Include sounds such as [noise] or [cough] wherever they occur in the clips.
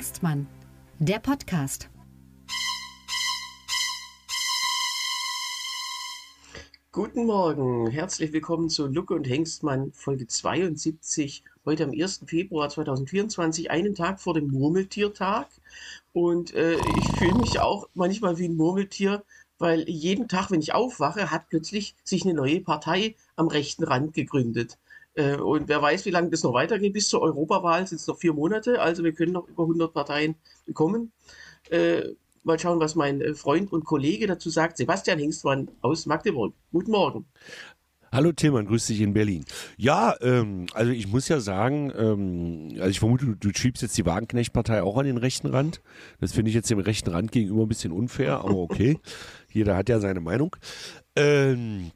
Hengstmann, der Podcast. Guten Morgen, herzlich willkommen zu Lucke und Hengstmann, Folge 72, heute am 1. Februar 2024, einen Tag vor dem Murmeltiertag. Und äh, ich fühle mich auch manchmal wie ein Murmeltier, weil jeden Tag, wenn ich aufwache, hat plötzlich sich eine neue Partei am rechten Rand gegründet. Äh, und wer weiß, wie lange das noch weitergeht. Bis zur Europawahl sind es noch vier Monate, also wir können noch über 100 Parteien bekommen. Äh, mal schauen, was mein äh, Freund und Kollege dazu sagt. Sebastian Hengstmann aus Magdeburg. Guten Morgen. Hallo Tillmann, grüß dich in Berlin. Ja, ähm, also ich muss ja sagen, ähm, also ich vermute, du, du schiebst jetzt die Wagenknecht-Partei auch an den rechten Rand. Das finde ich jetzt dem rechten Rand gegenüber ein bisschen unfair, aber okay. [laughs] Jeder hat ja seine Meinung. Ähm,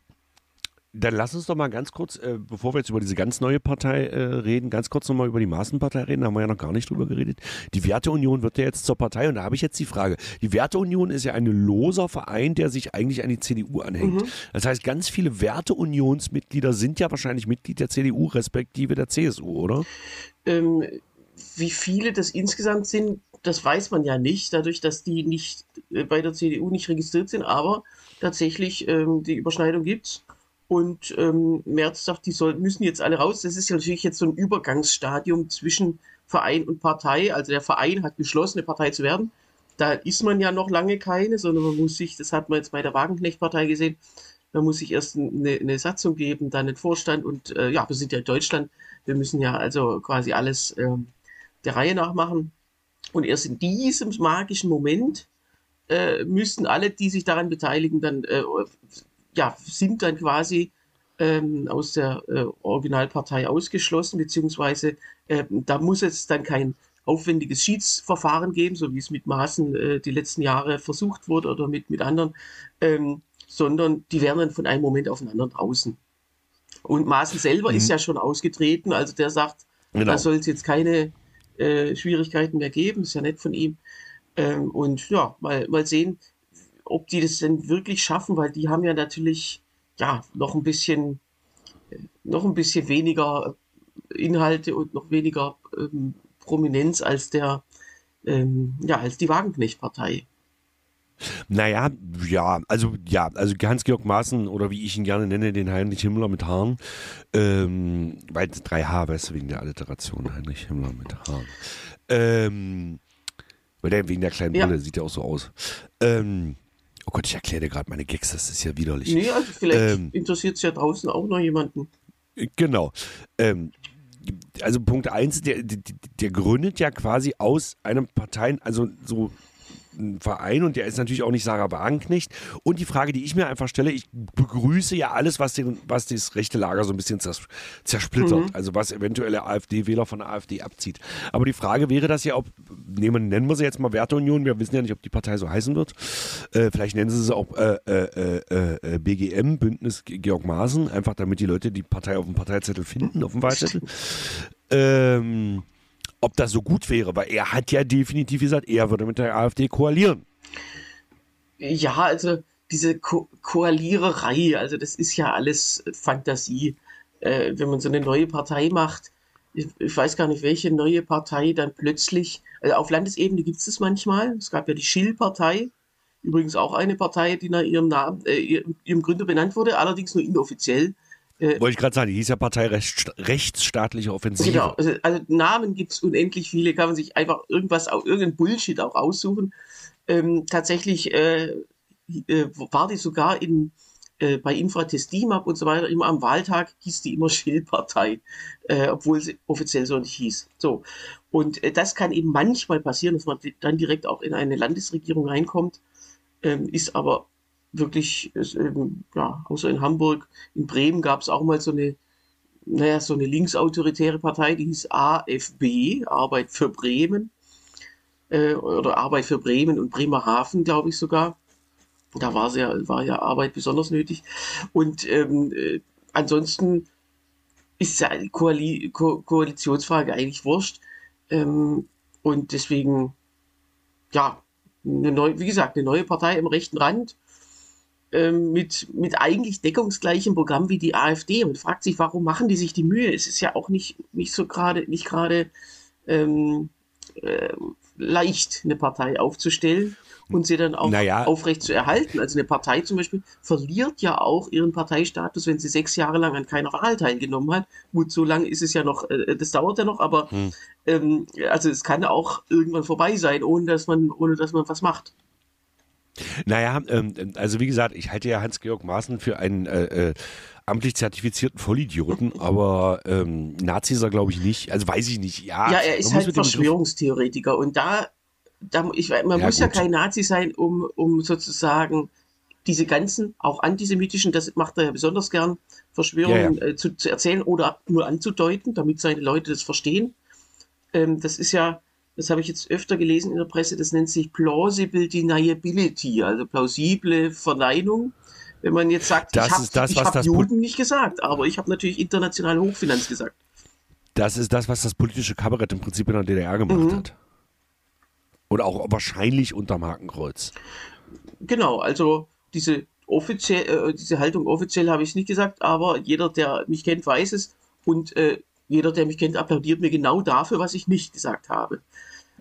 dann lass uns doch mal ganz kurz, äh, bevor wir jetzt über diese ganz neue Partei äh, reden, ganz kurz nochmal über die Maßenpartei reden. Da haben wir ja noch gar nicht drüber geredet. Die Werteunion wird ja jetzt zur Partei und da habe ich jetzt die Frage. Die Werteunion ist ja ein loser Verein, der sich eigentlich an die CDU anhängt. Mhm. Das heißt, ganz viele Werteunionsmitglieder sind ja wahrscheinlich Mitglied der CDU respektive der CSU, oder? Ähm, wie viele das insgesamt sind, das weiß man ja nicht, dadurch, dass die nicht äh, bei der CDU nicht registriert sind, aber tatsächlich ähm, die Überschneidung gibt es. Und ähm, Merz sagt, die soll, müssen jetzt alle raus. Das ist ja natürlich jetzt so ein Übergangsstadium zwischen Verein und Partei. Also der Verein hat beschlossen, eine Partei zu werden. Da ist man ja noch lange keine, sondern man muss sich, das hat man jetzt bei der Wagenknecht-Partei gesehen, da muss sich erst eine, eine Satzung geben, dann einen Vorstand und äh, ja, wir sind ja in Deutschland, wir müssen ja also quasi alles äh, der Reihe nach machen. Und erst in diesem magischen Moment äh, müssten alle, die sich daran beteiligen, dann äh, ja, sind dann quasi ähm, aus der äh, Originalpartei ausgeschlossen, beziehungsweise äh, da muss es dann kein aufwendiges Schiedsverfahren geben, so wie es mit Maßen äh, die letzten Jahre versucht wurde oder mit, mit anderen, ähm, sondern die wären dann von einem Moment auf den anderen draußen. Und Maaßen selber mhm. ist ja schon ausgetreten, also der sagt, genau. da soll es jetzt keine äh, Schwierigkeiten mehr geben, ist ja nett von ihm. Ähm, und ja, mal, mal sehen, ob die das denn wirklich schaffen, weil die haben ja natürlich ja noch ein bisschen noch ein bisschen weniger Inhalte und noch weniger ähm, Prominenz als der ähm, ja als die Wagenknecht-Partei. Naja, ja, also ja, also Hans-Georg Maaßen oder wie ich ihn gerne nenne, den Heinrich Himmler mit Haaren, ähm, weil 3H, weißt du, wegen der Alliteration, Heinrich Himmler mit Haaren. Ähm, weil der wegen der kleinen Brille ja. sieht ja auch so aus. Ähm, Oh Gott, ich erkläre dir gerade meine Gags, das ist ja widerlich. Nee, also vielleicht ähm, interessiert es ja draußen auch noch jemanden. Genau. Ähm, also Punkt 1, der, der, der, gründet ja quasi aus einem Parteien, also so ein Verein und der ist natürlich auch nicht Sarah Wagenknecht. Und die Frage, die ich mir einfach stelle, ich begrüße ja alles, was, den, was das rechte Lager so ein bisschen zers zersplittert, mhm. also was eventuelle AfD-Wähler von der AfD abzieht. Aber die Frage wäre das ja, ob, nehmen, nennen wir sie jetzt mal Werteunion, wir wissen ja nicht, ob die Partei so heißen wird. Äh, vielleicht nennen sie sie auch äh, äh, äh, äh BGM, Bündnis Georg Maaßen, einfach damit die Leute die Partei auf dem Parteizettel finden, auf dem Wahlzettel. Ähm, ob das so gut wäre, weil er hat ja definitiv gesagt, er würde mit der AfD koalieren. Ja, also diese Ko Koaliererei, also das ist ja alles Fantasie. Äh, wenn man so eine neue Partei macht, ich, ich, weiß gar nicht, welche neue Partei dann plötzlich, also auf Landesebene gibt es das manchmal. Es gab ja die Schill-Partei, übrigens auch eine Partei, die nach ihrem Namen, äh, ihrem Gründer benannt wurde, allerdings nur inoffiziell. Äh, Wollte ich gerade sagen, die hieß ja Partei Rechts, Rechtsstaatliche Offensive. Genau, also, also Namen gibt es unendlich viele, kann man sich einfach irgendwas, irgendein Bullshit auch aussuchen. Ähm, tatsächlich äh, äh, war die sogar in, äh, bei Infratest DIMAP und so weiter, immer am Wahltag hieß die immer [laughs] Schill-Partei, äh, obwohl sie offiziell so nicht hieß. So. Und äh, das kann eben manchmal passieren, dass man dann direkt auch in eine Landesregierung reinkommt, ähm, ist aber wirklich, eben, ja, außer in Hamburg, in Bremen gab es auch mal so eine, naja, so eine linksautoritäre Partei, die hieß AFB, Arbeit für Bremen, äh, oder Arbeit für Bremen und Bremerhaven, glaube ich sogar. Da war, sehr, war ja Arbeit besonders nötig. Und ähm, äh, ansonsten ist ja die Koali Ko Koalitionsfrage eigentlich wurscht. Ähm, und deswegen, ja, eine neue, wie gesagt, eine neue Partei im rechten Rand ähm, mit, mit eigentlich deckungsgleichem Programm wie die AfD. Man fragt sich, warum machen die sich die Mühe? Es ist ja auch nicht, nicht so gerade, nicht gerade ähm, äh, leicht, eine Partei aufzustellen und sie dann auch Naja. aufrecht zu erhalten. Also eine Partei zum Beispiel verliert ja auch ihren Parteistatus, wenn sie sechs Jahre lang an keiner Wahl teilgenommen hat. Gut, so lange ist es ja noch, äh, das dauert ja noch, aber Hm. ähm, also es kann auch irgendwann vorbei sein, ohne dass man, ohne dass man was macht. Naja, ähm, also wie gesagt, ich halte ja Hans-Georg Maaßen für einen äh, äh, amtlich zertifizierten Vollidioten, [laughs] aber ähm, Nazi ist er, glaube ich, nicht. Also weiß ich nicht. Ja, Ja, er ist halt Verschwörungstheoretiker und da, da ich, man Ja, muss ja gut. kein Nazi sein, um, um sozusagen diese ganzen, auch antisemitischen, das macht er ja besonders gern, Verschwörungen Äh, zu, zu erzählen oder nur anzudeuten, damit seine Leute das verstehen. Ähm, das ist ja, das habe ich jetzt öfter gelesen in der Presse, das nennt sich plausible deniability, also plausible Verneinung. Wenn man jetzt sagt, Das ich habe das, hab das Juden nicht gesagt, aber ich habe natürlich internationale Hochfinanz gesagt. Das ist das, was das politische Kabarett im Prinzip in der DDR gemacht Mhm. hat. Oder auch wahrscheinlich unterm Hakenkreuz. Genau, also diese offiziell, äh, diese Haltung offiziell habe ich es nicht gesagt, aber jeder, der mich kennt, weiß es und äh, jeder, der mich kennt, applaudiert mir genau dafür, was ich nicht gesagt habe.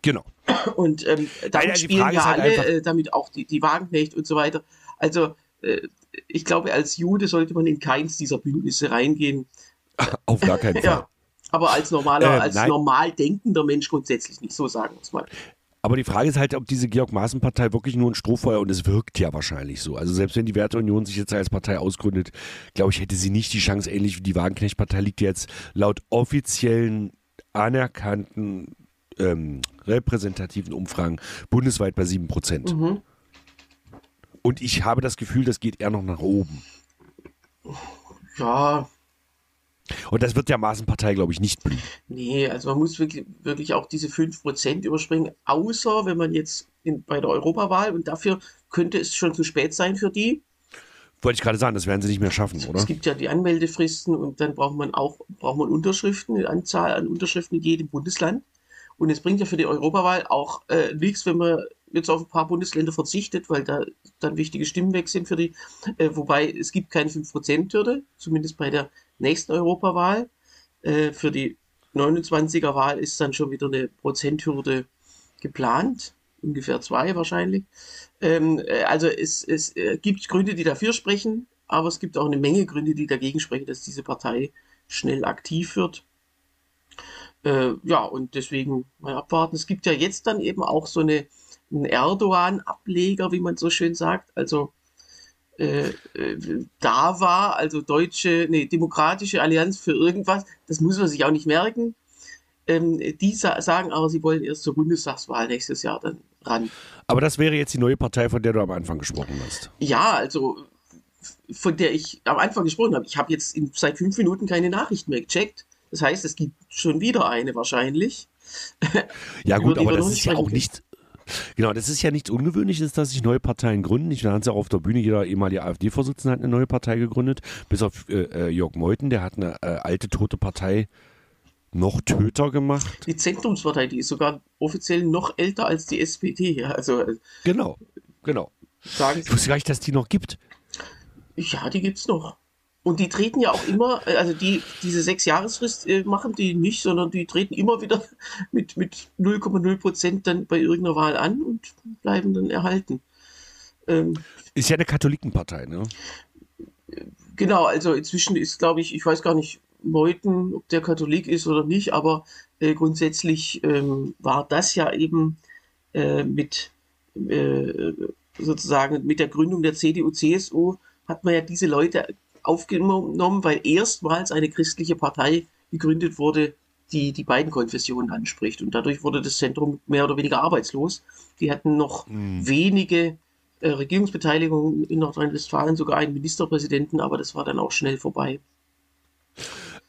Genau. Und ähm, damit die spielen Frage ja halt alle, äh, damit auch die, die Wagenknecht und so weiter. Also äh, ich glaube, als Jude sollte man in keins dieser Bündnisse reingehen. [laughs] Auf gar keinen Fall. Ja. Aber als normaler, Ähm, als normal denkender Mensch grundsätzlich nicht, so sagen wir es mal. Aber die Frage ist halt, ob diese Georg-Maaßen-Partei wirklich nur ein Strohfeuer und es wirkt ja wahrscheinlich so. Also selbst wenn die Werteunion sich jetzt als Partei ausgründet, glaube ich, hätte sie nicht die Chance, ähnlich wie die Wagenknecht-Partei liegt jetzt laut offiziellen, anerkannten, ähm, repräsentativen Umfragen bundesweit bei 7 Prozent. Mhm. Und ich habe das Gefühl, das geht eher noch nach oben. Ja, Und das wird der Maaßen-Partei, glaube ich, nicht blühen. Nee, also man muss wirklich, wirklich auch diese 5% überspringen, außer wenn man jetzt in, bei der Europawahl und dafür könnte es schon zu spät sein für die. Wollte ich gerade sagen, das werden sie nicht mehr schaffen, oder? Es gibt ja die Anmeldefristen und dann braucht man auch braucht man Unterschriften, eine Anzahl an Unterschriften in jedem Bundesland. Und es bringt ja für die Europawahl auch äh, nichts, wenn man jetzt auf ein paar Bundesländer verzichtet, weil da dann wichtige Stimmen weg sind für die. Äh, wobei es gibt keine 5%-Hürde, zumindest bei der nächsten Europawahl. Äh, für die 29er Wahl ist dann schon wieder eine Prozenthürde geplant, ungefähr zwei wahrscheinlich. Ähm, äh, also es, es äh, gibt Gründe, die dafür sprechen, aber es gibt auch eine Menge Gründe, die dagegen sprechen, dass diese Partei schnell aktiv wird. Äh, ja, und deswegen mal abwarten. Es gibt ja jetzt dann eben auch so eine, einen Erdogan-Ableger, wie man so schön sagt. Also äh, äh, DAWA, also Deutsche, nee, Demokratische Allianz für irgendwas. Das muss man sich auch nicht merken. Ähm, die sa sagen aber, sie wollen erst zur Bundestagswahl nächstes Jahr dann ran. Aber das wäre jetzt die neue Partei, von der du am Anfang gesprochen hast. Ja, also von der ich am Anfang gesprochen habe. Ich habe jetzt in, seit fünf Minuten keine Nachrichten mehr gecheckt. Das heißt, es gibt schon wieder eine wahrscheinlich. [laughs] Ja gut, aber das ist ja auch nicht. Genau, das ist ja nichts Ungewöhnliches, dass sich neue Parteien gründen. Ich waren sie auch auf der Bühne, jeder ehemalige AfD-Vorsitzende hat eine neue Partei gegründet, bis auf äh, äh, Jörg Meuthen, der hat eine äh, alte tote Partei noch Töter gemacht. Die Zentrumspartei, die ist sogar offiziell noch älter als die SPD. Ja, also äh, Genau, genau. sagen Ich wusste gar nicht, dass die noch gibt. Ja, die gibt's noch. Und die treten ja auch immer, äh, also die, diese sechs Jahresfrist äh, machen die nicht, sondern die treten immer wieder [laughs] mit, mit 0,0 Prozent dann bei irgendeiner Wahl an und bleiben dann erhalten. Ähm, Ist ja eine Katholikenpartei, ne? genau, also inzwischen ist, glaube ich, ich weiß gar nicht, Meuthen, ob der Katholik ist oder nicht, aber äh, grundsätzlich ähm, war das ja eben äh, mit äh, sozusagen mit der Gründung der CDU, CSU hat man ja diese Leute aufgenommen, weil erstmals eine christliche Partei gegründet wurde, die die beiden Konfessionen anspricht. Und dadurch wurde das Zentrum mehr oder weniger arbeitslos. Die hatten noch wenige äh, Regierungsbeteiligungen in Nordrhein-Westfalen, sogar einen Ministerpräsidenten, aber das war dann auch schnell vorbei.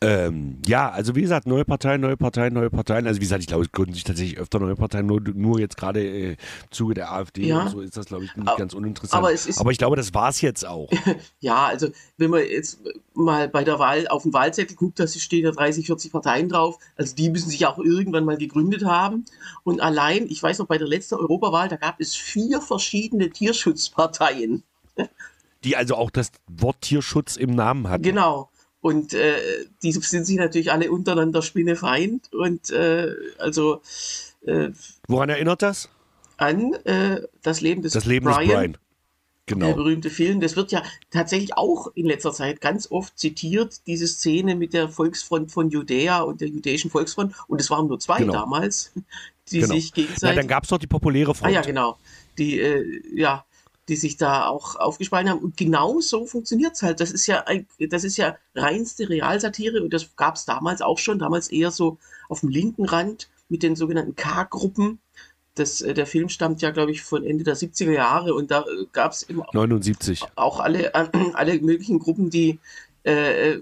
Ähm, ja, also wie gesagt, neue Parteien, neue Parteien, neue Parteien. Also wie gesagt, ich glaube, es gründen sich tatsächlich öfter neue Parteien, nur, nur jetzt gerade äh, im Zuge der AfD Ja. und so ist das, glaube ich, nicht Aber- ganz uninteressant. aber ist- aber ich glaube, das war es jetzt auch. [laughs] Ja, also wenn man jetzt mal bei der Wahl auf den Wahlzettel guckt, da stehen ja 30, 40 Parteien drauf. Also die müssen sich auch irgendwann mal gegründet haben. Und allein, ich weiß noch, bei der letzten Europawahl, da gab es vier verschiedene Tierschutzparteien. Die also auch das Wort Tierschutz im Namen hatten. Genau. Und äh, die sind sich natürlich alle untereinander spinnefeind. Und äh, also äh, Woran erinnert das? An äh, das Leben des Das Leben Brian. des Brian. Der Genau. berühmte Film, das wird ja tatsächlich auch in letzter Zeit ganz oft zitiert, diese Szene mit der Volksfront von Judäa und der jüdischen Volksfront. Und es waren nur zwei Genau. damals, die genau. sich gegenseitig. dann gab es noch die populäre ah Front. ja, genau. Die, äh, ja, die sich da auch aufgespalten haben. Und genau so funktioniert es halt. Das ist ja ein, das ist ja reinste Realsatire und das gab es damals auch schon, damals eher so auf dem linken Rand mit den sogenannten K-Gruppen. Das, äh, der Film stammt ja, glaube ich, von Ende der 70er Jahre und da äh, gab es immer 79. auch alle, äh, alle möglichen Gruppen, die äh,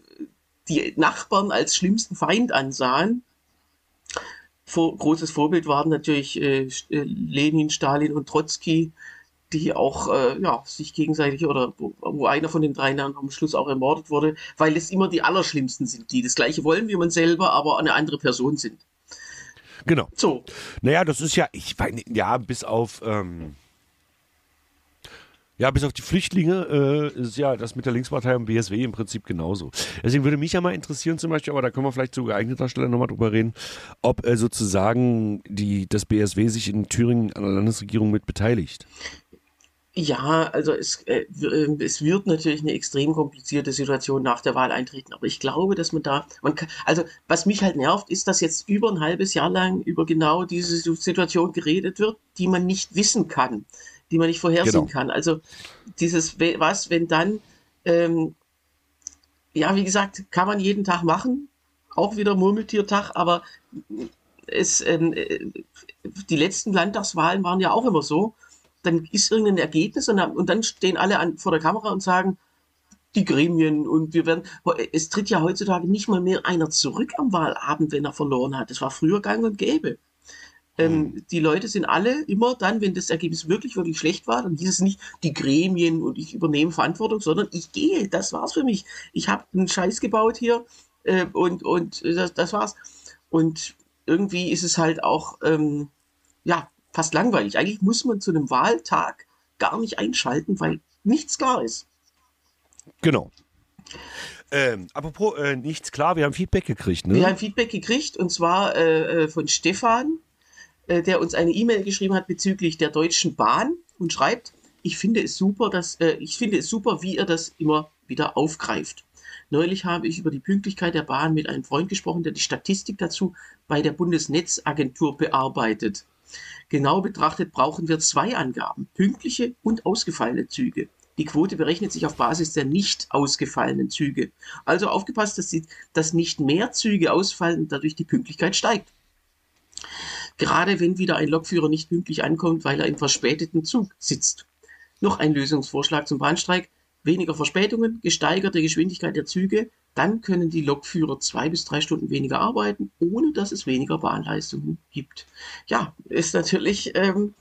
die Nachbarn als schlimmsten Feind ansahen. Vor, großes Vorbild waren natürlich äh, Lenin, Stalin und Trotzki, die auch äh, ja, sich gegenseitig oder wo, einer von den drei dann am Schluss auch ermordet wurde, weil es immer die Allerschlimmsten sind, die das gleiche wollen wie man selber, aber eine andere Person sind. Genau. So, Naja, das ist ja, ich nicht, ja, bis auf, ähm, ja, bis auf die Flüchtlinge äh, ist ja das mit der Linkspartei und BSW im Prinzip genauso. Deswegen würde mich ja mal interessieren zum Beispiel, aber da können wir vielleicht zu geeigneter Stelle nochmal drüber reden, ob äh, sozusagen die, das BSW sich in Thüringen an der Landesregierung mit beteiligt. Ja, also es, äh, w- äh, es wird natürlich eine extrem komplizierte Situation nach der Wahl eintreten, aber ich glaube, dass man da, man kann, also was mich halt nervt, ist, dass jetzt über ein halbes Jahr lang über genau diese Situ- Situation geredet wird, die man nicht wissen kann, die man nicht vorhersehen Genau. kann. Also dieses, was, wenn dann, ähm, ja, wie gesagt, kann man jeden Tag machen, auch wieder Murmeltiertag, aber es, ähm, äh, die letzten Landtagswahlen waren ja auch immer so dann ist irgendein Ergebnis und dann, und dann stehen alle an, vor der Kamera und sagen, die Gremien und wir werden, es tritt ja heutzutage nicht mal mehr einer zurück am Wahlabend, wenn er verloren hat. Das war früher gang und gäbe. Ähm, die Leute sind alle immer dann, wenn das Ergebnis wirklich, wirklich schlecht war, dann hieß es nicht die Gremien und ich übernehme Verantwortung, sondern ich gehe, das war's für mich. Ich habe einen Scheiß gebaut hier äh, und, und das, das war's. Und irgendwie ist es halt auch, ähm, ja, fast langweilig. Eigentlich muss man zu einem Wahltag gar nicht einschalten, weil nichts klar ist. Genau. Ähm, apropos, äh, nichts klar, wir haben Feedback gekriegt, ne? Wir haben Feedback gekriegt und zwar äh, äh, von Stefan, äh, der uns eine E-Mail geschrieben hat bezüglich der Deutschen Bahn und schreibt, ich finde es super, dass äh, ich finde es super, wie ihr das immer wieder aufgreift. Neulich habe ich über die Pünktlichkeit der Bahn mit einem Freund gesprochen, der die Statistik dazu bei der Bundesnetzagentur bearbeitet. Genau betrachtet brauchen wir zwei Angaben, pünktliche und ausgefallene Züge. Die Quote berechnet sich auf Basis der nicht ausgefallenen Züge. Also aufgepasst, dass, die, dass nicht mehr Züge ausfallen und dadurch die Pünktlichkeit steigt. Gerade wenn wieder ein Lokführer nicht pünktlich ankommt, weil er im verspäteten Zug sitzt. Noch ein Lösungsvorschlag zum Bahnstreik. Weniger Verspätungen, gesteigerte Geschwindigkeit der Züge, dann können die Lokführer zwei bis drei Stunden weniger arbeiten, ohne dass es weniger Bahnleistungen gibt. Ja, ist natürlich ähm,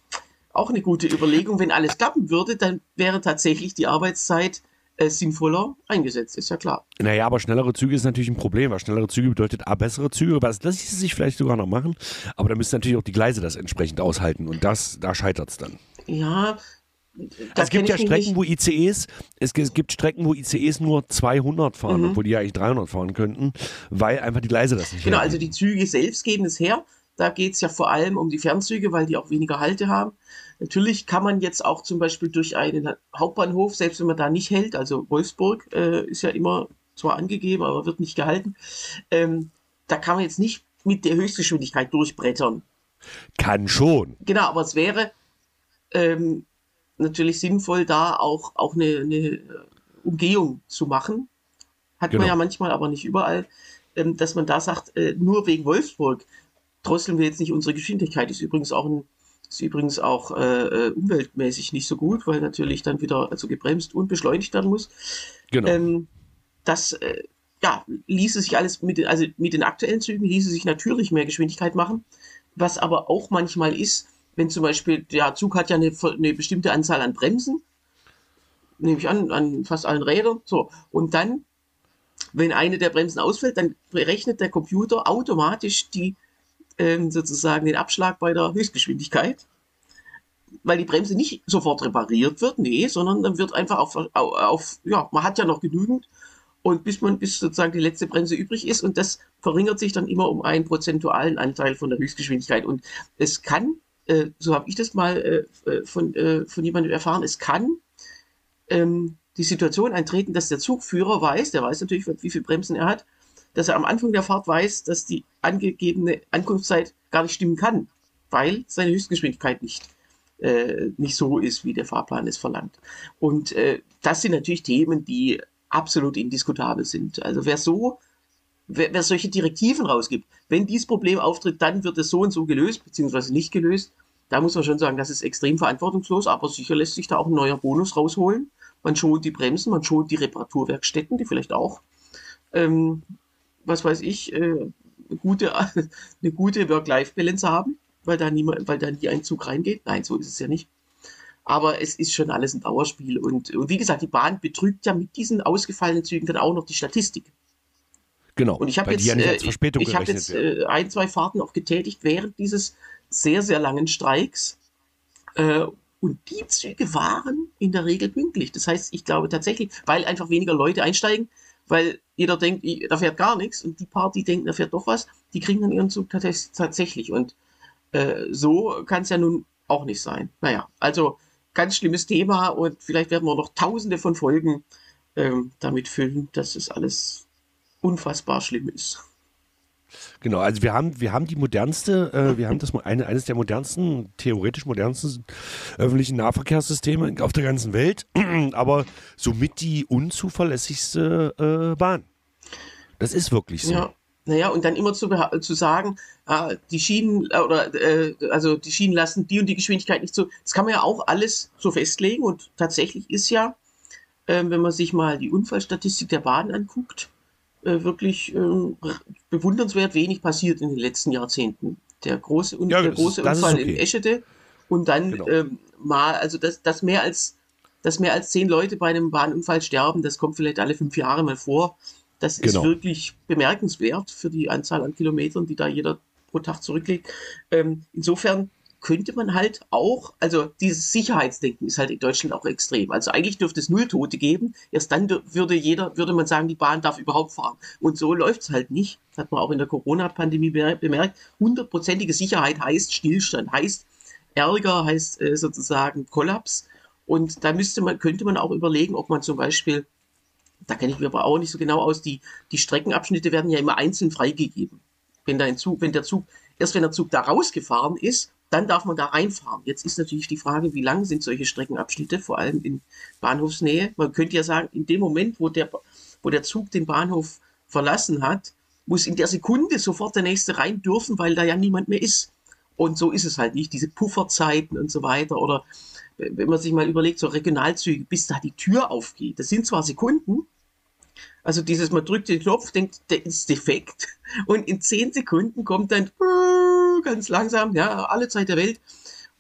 auch eine gute Überlegung. Wenn alles klappen würde, dann wäre tatsächlich die Arbeitszeit äh, sinnvoller eingesetzt, ist ja klar. Naja, aber schnellere Züge ist natürlich ein Problem, weil schnellere Züge bedeutet A, bessere Züge, das lässt sich vielleicht sogar noch machen, aber dann müssen natürlich auch die Gleise das entsprechend aushalten und das, da scheitert es dann. Ja, da es gibt ja Strecken, nicht- wo ICEs, es, es gibt Strecken, wo ICEs nur 200 fahren, Mhm. obwohl die ja eigentlich 300 fahren könnten, weil einfach die Gleise das nicht Genau, hergeben. also die Züge selbst geben es her. Da geht es ja vor allem um die Fernzüge, weil die auch weniger Halte haben. Natürlich kann man jetzt auch zum Beispiel durch einen Hauptbahnhof, selbst wenn man da nicht hält, also Wolfsburg äh, ist ja immer zwar angegeben, aber wird nicht gehalten, ähm, da kann man jetzt nicht mit der Höchstgeschwindigkeit durchbrettern. Kann schon. Genau, aber es wäre ähm, natürlich sinnvoll, da auch, auch eine, eine äh, Umgehung zu machen. Hat Genau. man ja manchmal, aber nicht überall, ähm, dass man da sagt, äh, nur wegen Wolfsburg drosseln wir jetzt nicht unsere Geschwindigkeit. Ist übrigens auch ein, ist übrigens auch äh, äh, umweltmäßig nicht so gut, weil natürlich dann wieder also gebremst und beschleunigt werden muss. Genau. Ähm, das äh, ja, ließe sich alles mit den, also mit den aktuellen Zügen ließe sich natürlich mehr Geschwindigkeit machen. Was aber auch manchmal ist, wenn zum Beispiel der Zug hat ja eine, eine bestimmte Anzahl an Bremsen, nehme ich an, an fast allen Rädern, so. Und dann, wenn eine der Bremsen ausfällt, dann berechnet der Computer automatisch die, ähm, sozusagen den Abschlag bei der Höchstgeschwindigkeit. Weil die Bremse nicht sofort repariert wird, nee, sondern dann wird einfach auf, auf, ja, man hat ja noch genügend und bis man, bis sozusagen die letzte Bremse übrig ist und das verringert sich dann immer um einen prozentualen Anteil von der Höchstgeschwindigkeit. Und es kann äh, so habe ich das mal äh, äh, von, äh, von jemandem erfahren, es kann ähm, die Situation eintreten, dass der Zugführer weiß, der weiß natürlich, wie viel Bremsen er hat, dass er am Anfang der Fahrt weiß, dass die angegebene Ankunftszeit gar nicht stimmen kann, weil seine Höchstgeschwindigkeit nicht, äh, nicht so ist, wie der Fahrplan es verlangt. Und das sind natürlich Themen, die absolut indiskutabel sind. Also wer so, wer, wer solche Direktiven rausgibt, wenn dieses Problem auftritt, dann wird es so und so gelöst, beziehungsweise nicht gelöst. Da muss man schon sagen, das ist extrem verantwortungslos, aber sicher lässt sich da auch ein neuer Bonus rausholen. Man schont die Bremsen, man schont die Reparaturwerkstätten, die vielleicht auch ähm, was weiß ich, äh, gute, [laughs] eine gute Work-Life-Balance haben, weil da niemand, weil da nie ein Zug reingeht. Nein, so ist es ja nicht. Aber es ist schon alles ein Dauerspiel. Und, und wie gesagt, die Bahn betrügt ja mit diesen ausgefallenen Zügen dann auch noch die Statistik. Genau. Und ich habe jetzt, ja äh, ich hab jetzt äh, ein, zwei Fahrten auch getätigt während dieses sehr, sehr langen Streiks. Äh, und die Züge waren in der Regel pünktlich. Das heißt, ich glaube tatsächlich, weil einfach weniger Leute einsteigen, weil jeder denkt, da fährt gar nichts und die paar, die denken, da fährt doch was, die kriegen dann ihren Zug tatsächlich. Und äh, so kann es ja nun auch nicht sein. Naja, also ganz schlimmes Thema und vielleicht werden wir noch tausende von Folgen ähm, damit füllen, dass es alles unfassbar schlimm ist. Genau, also wir haben, wir haben die modernste, äh, wir haben das eine, eines der modernsten, theoretisch modernsten öffentlichen Nahverkehrssysteme auf der ganzen Welt, [clears throat] aber somit die unzuverlässigste äh, Bahn. Das ist wirklich so. Ja. Naja, und dann immer zu, zu sagen, äh, die Schienen äh, oder äh, also die Schienen lassen die und die Geschwindigkeit nicht so. Das kann man ja auch alles so festlegen und tatsächlich ist ja, ähm, wenn man sich mal die Unfallstatistik der Bahn anguckt, äh, wirklich äh, bewundernswert wenig passiert in den letzten Jahrzehnten. Der große, ja, der große Unfall okay. in Eschede und dann genau. ähm, mal, also dass, dass mehr als dass mehr als zehn Leute bei einem Bahnunfall sterben, das kommt vielleicht alle fünf Jahre mal vor. Das genau. ist wirklich bemerkenswert für die Anzahl an Kilometern, die da jeder pro Tag zurücklegt. Ähm, insofern könnte man halt auch, also dieses Sicherheitsdenken ist halt in Deutschland auch extrem. Also eigentlich dürfte es null Tote geben. Erst dann würde jeder, würde man sagen, die Bahn darf überhaupt fahren. Und so läuft es halt nicht. Das hat man auch in der Corona-Pandemie bemerkt. Hundertprozentige Sicherheit heißt Stillstand, heißt Ärger, heißt äh, sozusagen Kollaps. Und da müsste man, könnte man auch überlegen, ob man zum Beispiel, da kenne ich mir aber auch nicht so genau aus, die, die Streckenabschnitte werden ja immer einzeln freigegeben. Wenn da ein Zug, wenn der Zug, erst wenn der Zug da rausgefahren ist, dann darf man da reinfahren. Jetzt ist natürlich die Frage, wie lang sind solche Streckenabschnitte, vor allem in Bahnhofsnähe. Man könnte ja sagen, in dem Moment, wo der, wo der Zug den Bahnhof verlassen hat, muss in der Sekunde sofort der nächste rein dürfen, weil da ja niemand mehr ist. Und so ist es halt nicht. Diese Pufferzeiten und so weiter. Oder wenn man sich mal überlegt, so Regionalzüge, bis da die Tür aufgeht. Das sind zwar Sekunden, also dieses, man drückt den Knopf, denkt, der ist defekt und in zehn Sekunden kommt dann ganz langsam, ja, alle Zeit der Welt.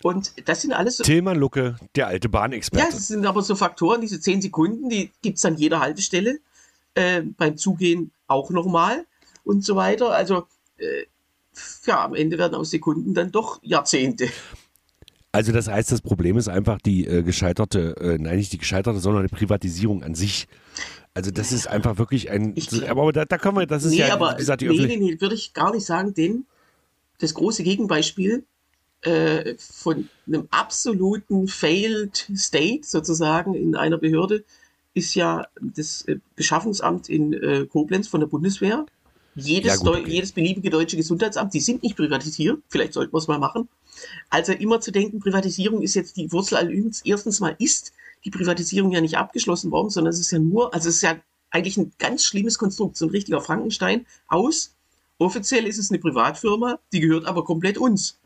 Und das sind alles so. Tilman Lucke, der alte Bahnexperte. Ja, das sind aber so Faktoren, diese zehn Sekunden, die gibt es an jeder Haltestelle. Äh, beim Zugehen auch nochmal und so weiter. Also, äh, ja, am Ende werden aus Sekunden dann doch Jahrzehnte. Also das heißt, das Problem ist einfach die äh, gescheiterte, äh, nein nicht die gescheiterte, sondern die Privatisierung an sich. Also das ist einfach wirklich ein, ich, aber da, da können wir, das ist nee, ja, aber, wie gesagt, die nee, nee, nee, würde ich gar nicht sagen, denn das große Gegenbeispiel äh, von einem absoluten failed State sozusagen in einer Behörde ist ja das äh, Beschaffungsamt in äh, Koblenz von der Bundeswehr. Jedes, ja, gut, okay. jedes beliebige deutsche Gesundheitsamt, die sind nicht privatisiert, vielleicht sollten wir es mal machen. Also immer zu denken, Privatisierung ist jetzt die Wurzel aller Übels. Erstens mal ist die Privatisierung ja nicht abgeschlossen worden, sondern es ist ja nur, also es ist ja eigentlich ein ganz schlimmes Konstrukt, so ein richtiger Frankenstein aus. Offiziell ist es eine Privatfirma, die gehört aber komplett uns.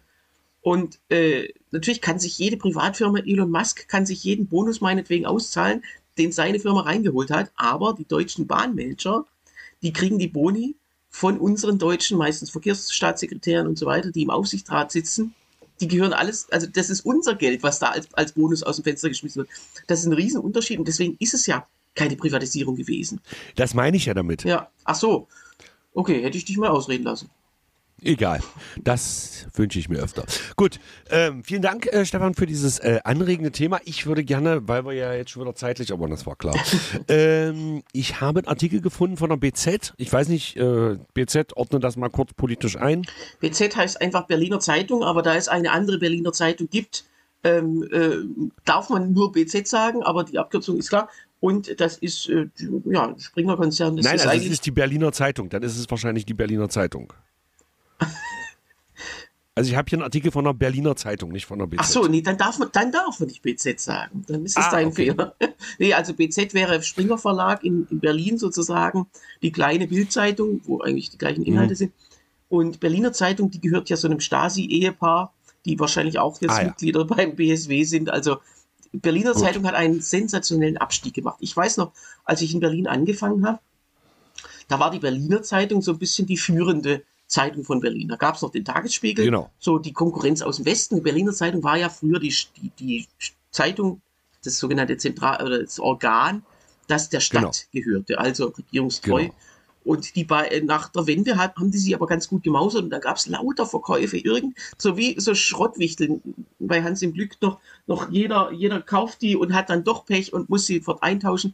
Und äh, natürlich kann sich jede Privatfirma, Elon Musk, kann sich jeden Bonus meinetwegen auszahlen, den seine Firma reingeholt hat. Aber die deutschen Bahnmanager, die kriegen die Boni von unseren deutschen, meistens Verkehrsstaatssekretären und so weiter, die im Aufsichtsrat sitzen die gehören alles, also das ist unser Geld, was da als, als Bonus aus dem Fenster geschmissen wird. Das ist ein Riesenunterschied und deswegen ist es ja keine Privatisierung gewesen. Das meine ich ja damit. Ja, ach so. Okay, hätte ich dich mal ausreden lassen. Egal. Das wünsche ich mir öfter. Gut, ähm, vielen Dank, äh, Stefan, für dieses äh, anregende Thema. Ich würde gerne, weil wir ja jetzt schon wieder zeitlich, aber das war klar. [laughs] ähm, ich habe einen Artikel gefunden von der BZ. Ich weiß nicht, äh, BZ ordne das mal kurz politisch ein. BZ heißt einfach Berliner Zeitung, aber da es eine andere Berliner Zeitung gibt, ähm, äh, darf man nur BZ sagen, aber die Abkürzung ist klar. Und das ist, äh, ja, Springer Konzern. Nein, also es ist die Berliner Zeitung. Dann ist es wahrscheinlich die Berliner Zeitung. [laughs] Also ich habe hier einen Artikel von einer Berliner Zeitung, nicht von der BZ. Ach so, nee, dann darf man, dann darf man nicht BZ sagen. Dann ist es ah, dein okay. Fehler. [laughs] nee, also BZ wäre Springer Verlag in, in Berlin sozusagen, die kleine Bildzeitung, wo eigentlich die gleichen Inhalte mhm. sind. Und Berliner Zeitung, die gehört ja so einem Stasi-Ehepaar, die wahrscheinlich auch jetzt ah, ja. Mitglieder [laughs] beim BSW sind. Also Berliner Gut. Zeitung hat einen sensationellen Abstieg gemacht. Ich weiß noch, als ich in Berlin angefangen habe, da war die Berliner Zeitung so ein bisschen die führende Zeitung von Berlin. Da gab es noch den Tagesspiegel, genau. so die Konkurrenz aus dem Westen. Die Berliner Zeitung war ja früher die, die, die Zeitung, das sogenannte Zentral oder das Organ, das der Stadt genau. gehörte, also regierungstreu. Genau. Und die bei, äh, nach der Wende hat, haben die sie aber ganz gut gemausert und da gab es lauter Verkäufe, irgend, so wie so Schrottwichteln bei Hans im Glück noch, noch jeder, jeder kauft die und hat dann doch Pech und muss sie fort eintauschen.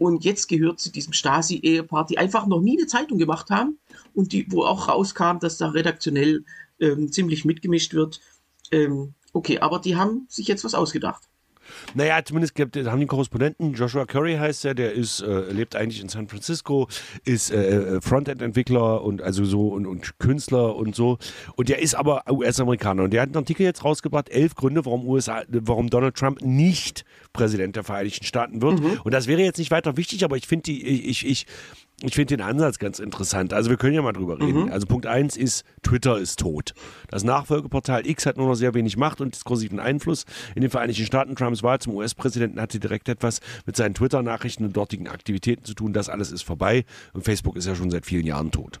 Und jetzt gehört zu diesem Stasi-Ehepaar, die einfach noch nie eine Zeitung gemacht haben und die, wo auch rauskam, dass da redaktionell ähm, ziemlich mitgemischt wird. Ähm, okay, aber die haben sich jetzt was ausgedacht. Naja, zumindest gibt, haben die Korrespondenten, Joshua Curry heißt er, der ist, äh, lebt eigentlich in San Francisco, ist äh, äh, Frontend-Entwickler und also so und, und Künstler und so. Und der ist aber US-Amerikaner. Und der hat einen Artikel jetzt rausgebracht, elf Gründe, warum USA, warum Donald Trump nicht Präsident der Vereinigten Staaten wird. Mhm. Und das wäre jetzt nicht weiter wichtig, aber ich finde die, ich, ich, ich finde den Ansatz ganz interessant. Also wir können ja mal drüber reden. Mhm. Also Punkt 1 ist, Twitter ist tot. Das Nachfolgeportal X hat nur noch sehr wenig Macht und diskursiven Einfluss. In den Vereinigten Staaten Trumps Wahl zum US-Präsidenten hatte direkt etwas mit seinen Twitter-Nachrichten und dortigen Aktivitäten zu tun. Das alles ist vorbei und Facebook ist ja schon seit vielen Jahren tot.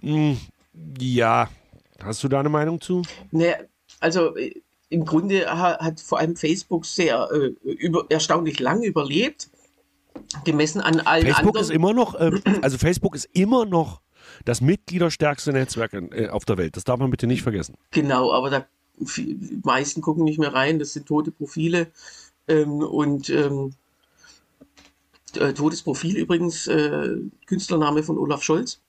Hm, ja, hast du da eine Meinung zu? Nee, also im Grunde hat vor allem Facebook sehr äh, über, erstaunlich lang überlebt gemessen an allen Facebook anderen. ist immer noch, äh, [clears throat] also Facebook ist immer noch das mitgliederstärkste Netzwerk in, äh, auf der Welt. Das darf man bitte nicht vergessen. Genau, aber da die meisten gucken nicht mehr rein. Das sind tote Profile ähm, und ähm, äh, totes Profil übrigens äh, Künstlername von Olaf Scholz.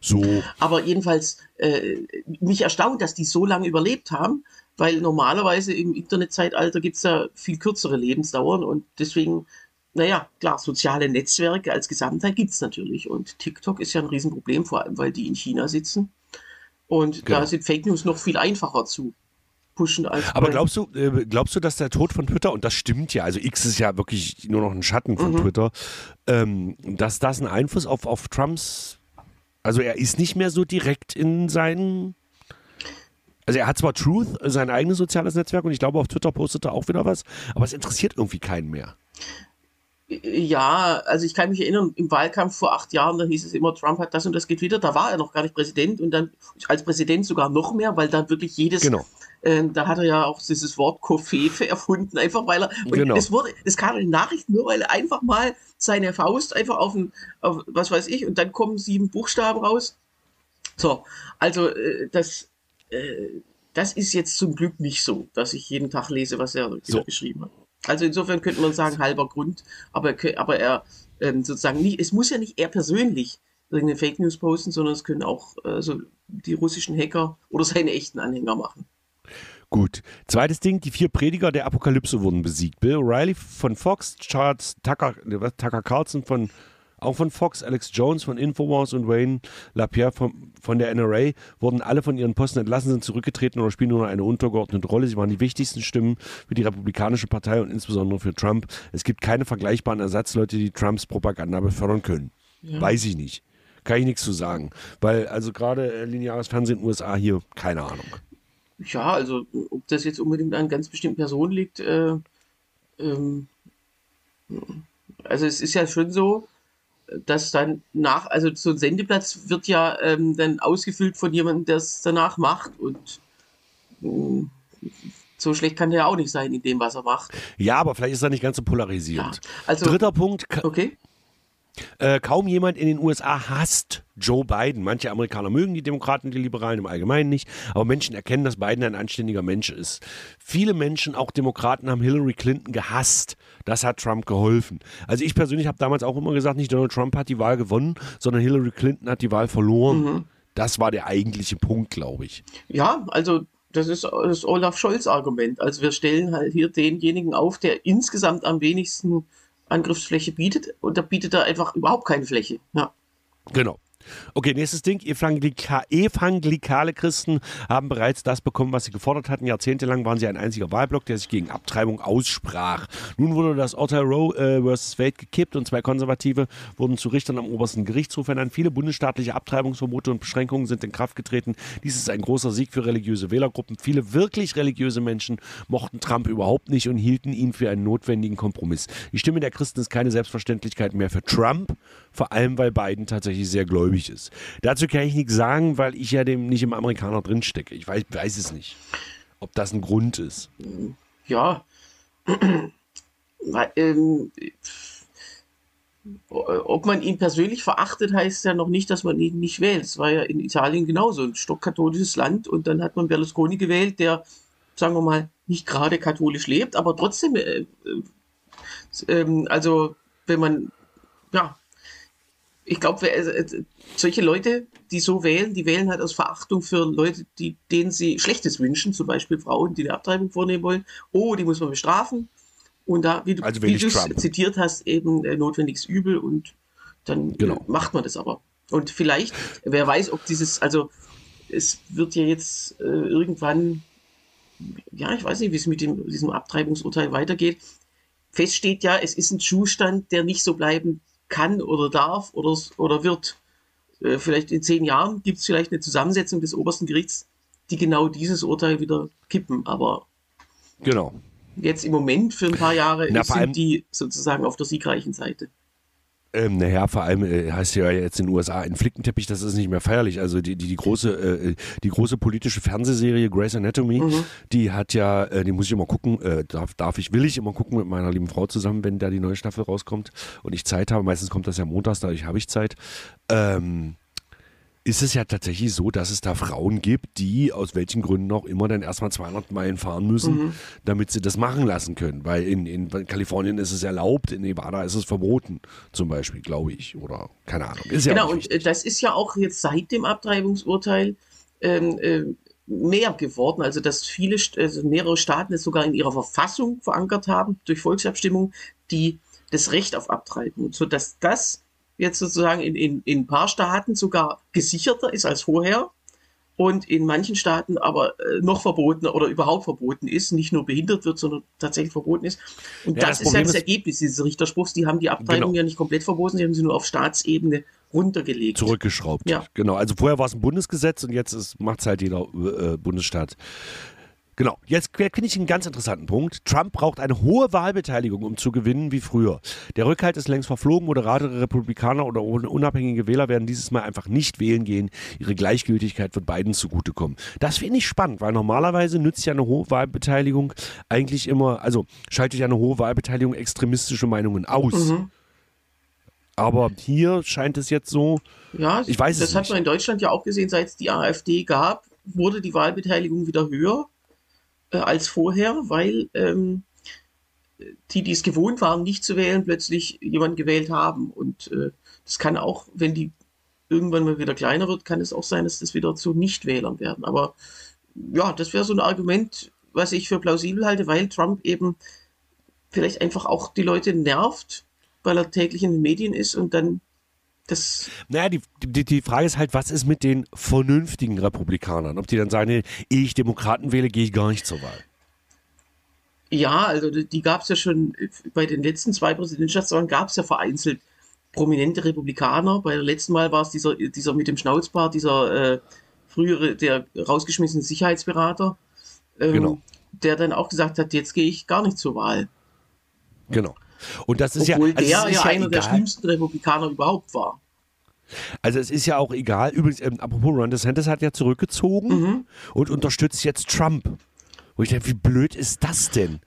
So. Aber jedenfalls äh, mich erstaunt, dass die so lange überlebt haben, weil normalerweise im Internetzeitalter gibt es ja viel kürzere Lebensdauern und deswegen naja, klar, soziale Netzwerke als Gesamtheit gibt es natürlich. Und TikTok ist ja ein Riesenproblem, vor allem weil die in China sitzen. Und genau. da sind Fake News noch viel einfacher zu pushen als. Aber glaubst du, äh, glaubst du, dass der Tod von Twitter, und das stimmt ja, also X ist ja wirklich nur noch ein Schatten von mhm. Twitter, ähm, dass das einen Einfluss auf, auf Trumps, also er ist nicht mehr so direkt in seinen also er hat zwar Truth, sein eigenes soziales Netzwerk, und ich glaube, auf Twitter postet er auch wieder was, aber es interessiert irgendwie keinen mehr. Ja, also ich kann mich erinnern, im Wahlkampf vor acht Jahren, da hieß es immer, Trump hat das und das geht wieder. Da war er noch gar nicht Präsident und dann als Präsident sogar noch mehr, weil da wirklich jedes, genau. äh, da hat er ja auch dieses Wort Koffefe [laughs] erfunden, einfach weil er, und genau. es wurde, es kam in Nachrichten nur, weil er einfach mal seine Faust einfach auf ein, auf, was weiß ich, und dann kommen sieben Buchstaben raus. So, also äh, das, äh, das ist jetzt zum Glück nicht so, dass ich jeden Tag lese, was er so. geschrieben hat. Also insofern könnte man sagen, halber Grund, aber, aber er ähm, sozusagen nicht, es muss ja nicht er persönlich irgendeine Fake News posten, sondern es können auch äh, so die russischen Hacker oder seine echten Anhänger machen. Gut. Zweites Ding, die vier Prediger der Apokalypse wurden besiegt. Bill O'Reilly von Fox, Charles Tucker, Tucker Carlson von auch von Fox, Alex Jones von Infowars und Wayne LaPierre von, von der NRA wurden alle von ihren Posten entlassen, sind zurückgetreten oder spielen nur noch eine untergeordnete Rolle. Sie waren die wichtigsten Stimmen für die Republikanische Partei und insbesondere für Trump. Es gibt keine vergleichbaren Ersatzleute, die Trumps Propaganda befördern können. Ja. Weiß ich nicht. Kann ich nichts zu sagen. Weil, also gerade äh, lineares Fernsehen in den USA hier, keine Ahnung. Ja, also ob das jetzt unbedingt an ganz bestimmten Personen liegt, äh, ähm, also es ist ja schon so, dass dann nach, also so ein Sendeplatz wird ja ähm, dann ausgefüllt von jemandem, der es danach macht und äh, so schlecht kann der ja auch nicht sein in dem, was er macht. Ja, aber vielleicht ist er nicht ganz so polarisierend. Ja, also, Dritter Punkt. Okay. Äh, kaum jemand in den USA hasst Joe Biden. Manche Amerikaner mögen die Demokraten, die Liberalen im Allgemeinen nicht, aber Menschen erkennen, dass Biden ein anständiger Mensch ist. Viele Menschen, auch Demokraten, haben Hillary Clinton gehasst. Das hat Trump geholfen. Also ich persönlich habe damals auch immer gesagt, nicht Donald Trump hat die Wahl gewonnen, sondern Hillary Clinton hat die Wahl verloren. Mhm. Das war der eigentliche Punkt, glaube ich. Ja, also das ist das Olaf Scholz Argument. Also wir stellen halt hier denjenigen auf, der insgesamt am wenigsten Angriffsfläche bietet und da bietet er einfach überhaupt keine Fläche. Ja. Genau. Okay, nächstes Ding. Evangelika evangelikale Christen haben bereits das bekommen, was sie gefordert hatten. Jahrzehntelang waren sie ein einziger Wahlblock, der sich gegen Abtreibung aussprach. Nun wurde das Urteil Roe vs. Wade gekippt und zwei Konservative wurden zu Richtern am obersten Gerichtshof ernannt. Viele bundesstaatliche Abtreibungsverbote und Beschränkungen sind in Kraft getreten. Dies ist ein großer Sieg für religiöse Wählergruppen. Viele wirklich religiöse Menschen mochten Trump überhaupt nicht und hielten ihn für einen notwendigen Kompromiss. Die Stimme der Christen ist keine Selbstverständlichkeit mehr für Trump, vor allem weil Biden tatsächlich sehr gläubig ist. Dazu kann ich nichts sagen, weil ich ja dem nicht im Amerikaner drinstecke. Ich weiß, weiß es nicht, ob das ein Grund ist. Ja. [clears throat] ähm, ob man ihn persönlich verachtet, heißt ja noch nicht, dass man ihn nicht wählt. Es war ja in Italien genauso ein stockkatholisches Land und dann hat man Berlusconi gewählt, der, sagen wir mal, nicht gerade katholisch lebt, aber trotzdem, äh, äh, also wenn man, ja, ich glaube, äh, solche Leute, die so wählen, die wählen halt aus Verachtung für Leute, die, denen sie Schlechtes wünschen, zum Beispiel Frauen, die eine Abtreibung vornehmen wollen. Oh, die muss man bestrafen. Und da, wie du also wie zitiert hast, eben äh, notwendiges Übel und dann genau. macht man das aber. Und vielleicht, wer weiß, ob dieses, also es wird ja jetzt äh, irgendwann, ja, ich weiß nicht, wie es mit dem, diesem Abtreibungsurteil weitergeht. Fest steht ja, es ist ein Zustand, der nicht so bleiben kann oder darf oder, oder wird. Äh, vielleicht in zehn Jahren gibt es vielleicht eine Zusammensetzung des obersten Gerichts, die genau dieses Urteil wieder kippen. Aber genau. jetzt im Moment für ein paar Jahre Na, sind die sozusagen auf der siegreichen Seite. Ähm, naja, vor allem äh, heißt ja jetzt in den USA ein Flickenteppich, das ist nicht mehr feierlich. Also die, die, die große, äh, die große politische Fernsehserie Grey's Anatomy, mhm. die hat ja, äh, die muss ich immer gucken, äh, darf, darf ich, will ich immer gucken mit meiner lieben Frau zusammen, wenn da die neue Staffel rauskommt und ich Zeit habe. Meistens kommt das ja montags, dadurch habe ich Zeit. Ähm, ist es ja tatsächlich so, dass es da Frauen gibt, die aus welchen Gründen auch immer dann erstmal 200 Meilen fahren müssen, mhm. damit sie das machen lassen können. Weil in, in Kalifornien ist es erlaubt, in Nevada ist es verboten, zum Beispiel, glaube ich. Oder keine Ahnung. Ist genau, ja und äh, das ist ja auch jetzt seit dem Abtreibungsurteil ähm, äh, mehr geworden. Also, dass viele, also mehrere Staaten es sogar in ihrer Verfassung verankert haben, durch Volksabstimmung, die das Recht auf Abtreibung, sodass das jetzt sozusagen in, in, in ein paar Staaten sogar gesicherter ist als vorher und in manchen Staaten aber äh, noch verboten oder überhaupt verboten ist, nicht nur behindert wird, sondern tatsächlich verboten ist. Und ja, das, das ist ja das Ergebnis dieses Richterspruchs. Die haben die Abtreibung genau. ja nicht komplett verboten, sie haben sie nur auf Staatsebene runtergelegt. Zurückgeschraubt. Ja. Genau. Also vorher war es ein Bundesgesetz und jetzt macht es halt jeder äh, Bundesstaat Genau, jetzt finde ich einen ganz interessanten Punkt. Trump braucht eine hohe Wahlbeteiligung, um zu gewinnen wie früher. Der Rückhalt ist längst verflogen. Moderate Republikaner oder unabhängige Wähler werden dieses Mal einfach nicht wählen gehen. Ihre Gleichgültigkeit wird beiden zugutekommen. Das finde ich spannend, weil normalerweise nützt ja eine hohe Wahlbeteiligung eigentlich immer, also schaltet ja eine hohe Wahlbeteiligung extremistische Meinungen aus. Mhm. Aber hier scheint es jetzt so. Ja, ich weiß das es hat man in Deutschland ja auch gesehen, seit es die AfD gab, wurde die Wahlbeteiligung wieder höher äh, als vorher, weil ähm, die, die es gewohnt waren, nicht zu wählen, plötzlich jemanden gewählt haben. Und äh, das kann auch, wenn die irgendwann mal wieder kleiner wird, kann es auch sein, dass das wieder zu Nichtwählern werden. Aber ja, das wäre so ein Argument, was ich für plausibel halte, weil Trump eben vielleicht einfach auch die Leute nervt, weil er täglich in den Medien ist und dann das naja, die, die, die Frage ist halt, was ist mit den vernünftigen Republikanern? Ob die dann sagen, ehe ich Demokraten wähle, gehe ich gar nicht zur Wahl. Ja, also die gab es ja schon bei den letzten zwei Präsidentschaftswahlen gab es ja vereinzelt prominente Republikaner. Bei der letzten Mal war es dieser, dieser mit dem Schnauzbart, dieser äh, frühere, der rausgeschmissene Sicherheitsberater, ähm, genau. der dann auch gesagt hat, jetzt gehe ich gar nicht zur Wahl. Genau. Und das ist Obwohl ja, also der ja, ja einer der schlimmsten Republikaner überhaupt war. Also es ist ja auch egal. Übrigens, ähm, apropos Ron DeSantis hat ja zurückgezogen mhm. und unterstützt jetzt Trump. Wo ich denke, wie blöd ist das denn?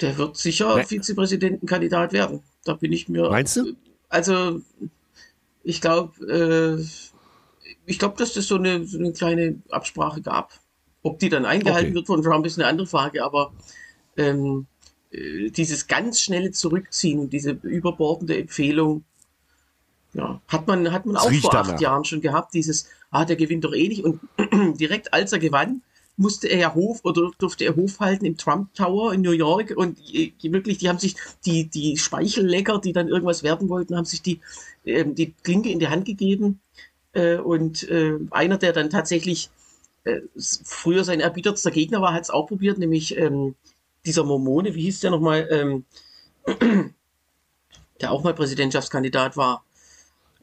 Der wird sicher ne? Vizepräsidentenkandidat werden. Da bin ich mir. Meinst du? also ich glaube, äh, ich glaube, dass das so eine, so eine kleine Absprache gab. Ob die dann eingehalten okay. wird von Trump, ist eine andere Frage, aber ähm, äh, dieses ganz schnelle Zurückziehen und diese überbordende Empfehlung, ja, hat man, hat man auch vor acht Jahren schon gehabt, dieses, ah, der gewinnt doch eh nicht. Und [clears throat] direkt als er gewann, musste er ja Hof oder durfte er Hof halten im Trump Tower in New York und die, wirklich, die haben sich die, die Speichellecker, die dann irgendwas werden wollten, haben sich die, äh, die Klinke in die Hand gegeben. Äh, und äh, einer, der dann tatsächlich äh, früher sein erbittertster Gegner war, hat es auch probiert, nämlich ähm, dieser Mormone, wie hieß der nochmal, ähm, [clears throat] der auch mal Präsidentschaftskandidat war.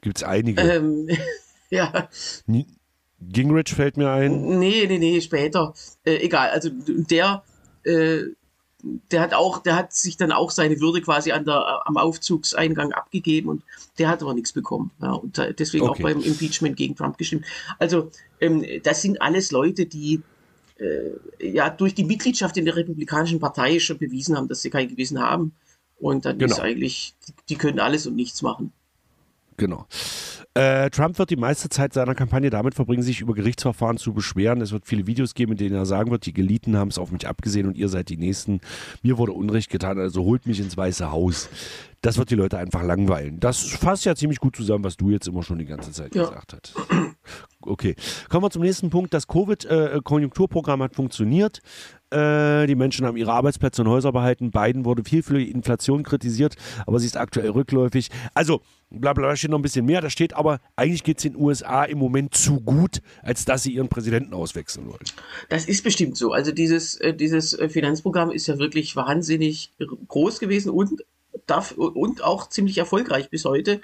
Gibt es einige. Ähm, [laughs] ja. Gingrich fällt mir ein. Nee, nee, nee, später. Äh, egal, also der, äh, der hat auch, der hat sich dann auch seine Würde quasi an der, am Aufzugseingang abgegeben und der hat aber nichts bekommen. Ja, und deswegen okay. auch beim Impeachment gegen Trump gestimmt. Also, ähm, das sind alles Leute, die ja durch die Mitgliedschaft in der Republikanischen Partei schon bewiesen haben, dass sie kein Gewissen haben. Und dann genau. ist eigentlich, die können alles und nichts machen. Genau. Äh, Trump wird die meiste Zeit seiner Kampagne damit verbringen, sich über Gerichtsverfahren zu beschweren. Es wird viele Videos geben, in denen er sagen wird, die Geliten haben es auf mich abgesehen und ihr seid die Nächsten. Mir wurde Unrecht getan, also holt mich ins Weiße Haus. Das wird die Leute einfach langweilen. Das fasst ja ziemlich gut zusammen, was du jetzt immer schon die ganze Zeit ja. gesagt hast. Okay. Kommen wir zum nächsten Punkt. Das Covid-Konjunkturprogramm äh, hat funktioniert. Äh, die Menschen haben ihre Arbeitsplätze und Häuser behalten. Biden wurde viel für die Inflation kritisiert, aber sie ist aktuell rückläufig. Also, bla bla, da steht noch ein bisschen mehr. Da steht aber, eigentlich geht es den USA im Moment zu gut, als dass sie ihren Präsidenten auswechseln wollen. Das ist bestimmt so. Also dieses, äh, dieses Finanzprogramm ist ja wirklich wahnsinnig groß gewesen und darf, und auch ziemlich erfolgreich bis heute,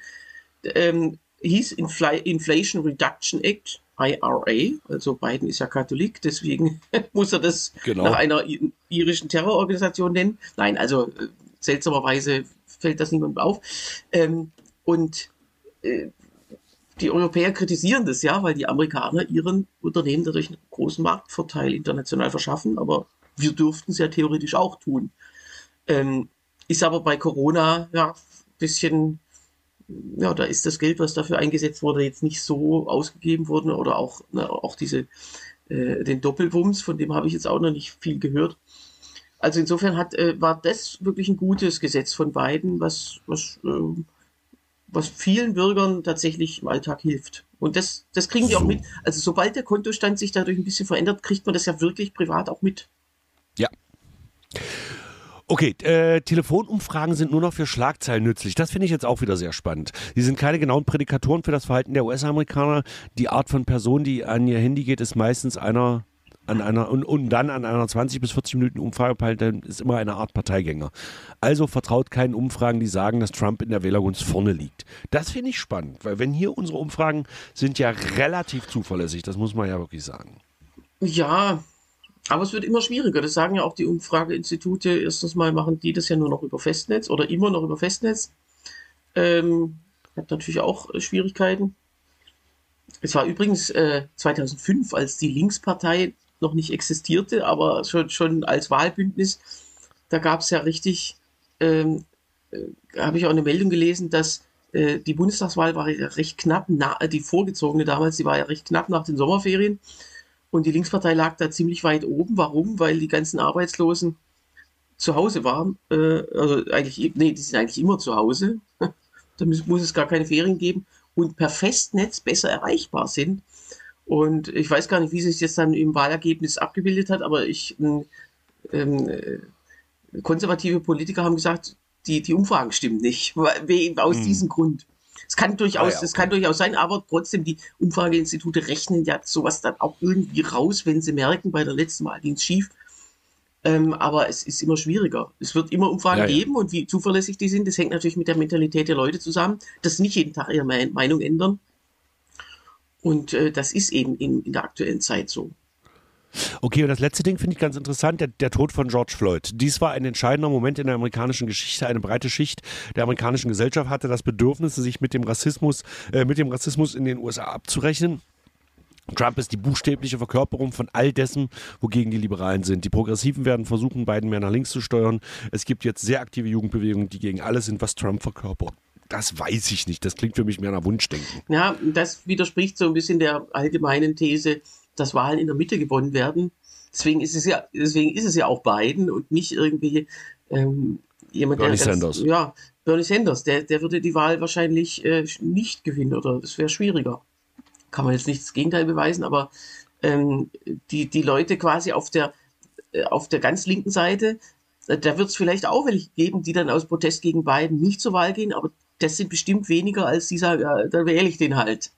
ähm, hieß Infl Inflation Reduction Act, IRA, also Biden ist ja Katholik, deswegen [laughs] muss er das genau. nach einer irischen Terrororganisation nennen. Nein, also äh, seltsamerweise fällt das niemandem auf. Ähm, und äh, die Europäer kritisieren das ja, weil die Amerikaner ihren Unternehmen dadurch einen großen Marktvorteil international verschaffen, aber wir dürften es ja theoretisch auch tun. Ähm, ist aber bei Corona ja ein bisschen, ja, da ist das Geld, was dafür eingesetzt wurde, jetzt nicht so ausgegeben worden oder auch, na, auch diese, äh, den Doppelwumms, von dem habe ich jetzt auch noch nicht viel gehört. Also insofern hat, äh, war das wirklich ein gutes Gesetz von beiden, was, was, äh, was vielen Bürgern tatsächlich im Alltag hilft. Und das, das kriegen die so. auch mit. Also sobald der Kontostand sich dadurch ein bisschen verändert, kriegt man das ja wirklich privat auch mit. Ja. Okay, äh, Telefonumfragen sind nur noch für Schlagzeilen nützlich. Das finde ich jetzt auch wieder sehr spannend. Die sind keine genauen Prädikatoren für das Verhalten der US-Amerikaner. Die Art von Person, die an ihr Handy geht, ist meistens einer an einer und, und dann an einer 20 bis 40 Minuten Umfrage dann ist immer eine Art Parteigänger. Also vertraut keinen Umfragen, die sagen, dass Trump in der Wählergunst vorne liegt. Das finde ich spannend, weil wenn hier unsere Umfragen sind ja relativ zuverlässig, das muss man ja wirklich sagen. Ja, aber es wird immer schwieriger. Das sagen ja auch die Umfrageinstitute. Erstens mal machen die das ja nur noch über Festnetz oder immer noch über Festnetz. Ähm, hat natürlich auch äh, Schwierigkeiten. Es war übrigens äh, 2005, als die Linkspartei noch nicht existierte, aber schon, schon als Wahlbündnis, da gab es ja richtig, ähm, äh, habe ich auch eine Meldung gelesen, dass äh, die Bundestagswahl war ja recht knapp, na, die vorgezogene damals, die war ja recht knapp nach den Sommerferien. Und die Linkspartei lag da ziemlich weit oben. Warum? Weil die ganzen Arbeitslosen zu Hause waren. Äh, also eigentlich, nee, die sind eigentlich immer zu Hause. [laughs] da muss, muss, es gar keine Ferien geben und per Festnetz besser erreichbar sind. Und ich weiß gar nicht, wie sich das dann im Wahlergebnis abgebildet hat, aber ich, ähm, äh, konservative Politiker haben gesagt, die, die Umfragen stimmen nicht, [laughs] aus hm. diesem Grund. Es kann durchaus, ah, ja, okay. kann durchaus sein, aber trotzdem, die Umfrageinstitute rechnen ja sowas dann auch irgendwie raus, wenn sie merken, bei der letzten Wahl ging es schief. Ähm, aber es ist immer schwieriger. Es wird immer Umfragen ja, ja. geben und wie zuverlässig die sind, das hängt natürlich mit der Mentalität der Leute zusammen, dass sie nicht jeden Tag ihre Meinung ändern. Und äh, das ist eben in, in der aktuellen Zeit so. Okay, und das letzte Ding finde ich ganz interessant, der, der, Tod von George Floyd. Dies war ein entscheidender Moment in der amerikanischen Geschichte. Eine breite Schicht der amerikanischen Gesellschaft hatte das Bedürfnis, sich mit dem Rassismus, äh, mit dem Rassismus in den USA abzurechnen. Trump ist die buchstäbliche Verkörperung von all dessen, wogegen die Liberalen sind. Die Progressiven werden versuchen, beiden mehr nach links zu steuern. Es gibt jetzt sehr aktive Jugendbewegungen, die gegen alles sind, was Trump verkörpert. das weiß ich nicht. Das klingt für mich mehr nach Wunschdenken. Ja, das widerspricht so ein bisschen der allgemeinen These, dass Wahlen in der Mitte gewonnen werden. Deswegen ist es ja, deswegen ist es ja auch Biden und nicht irgendwie ähm, jemand, Bernie der Sanders. ja, Bernie Sanders, der, der würde die Wahl wahrscheinlich äh, nicht gewinnen oder das wäre schwieriger. Kann man jetzt nicht das Gegenteil beweisen, aber ähm, die, die Leute quasi auf der, äh, auf der ganz linken Seite, äh, da wird es vielleicht auch welche geben, die dann aus Protest gegen Biden nicht zur Wahl gehen, aber das sind bestimmt weniger, als die sagen, ja, dann wähle ich den halt.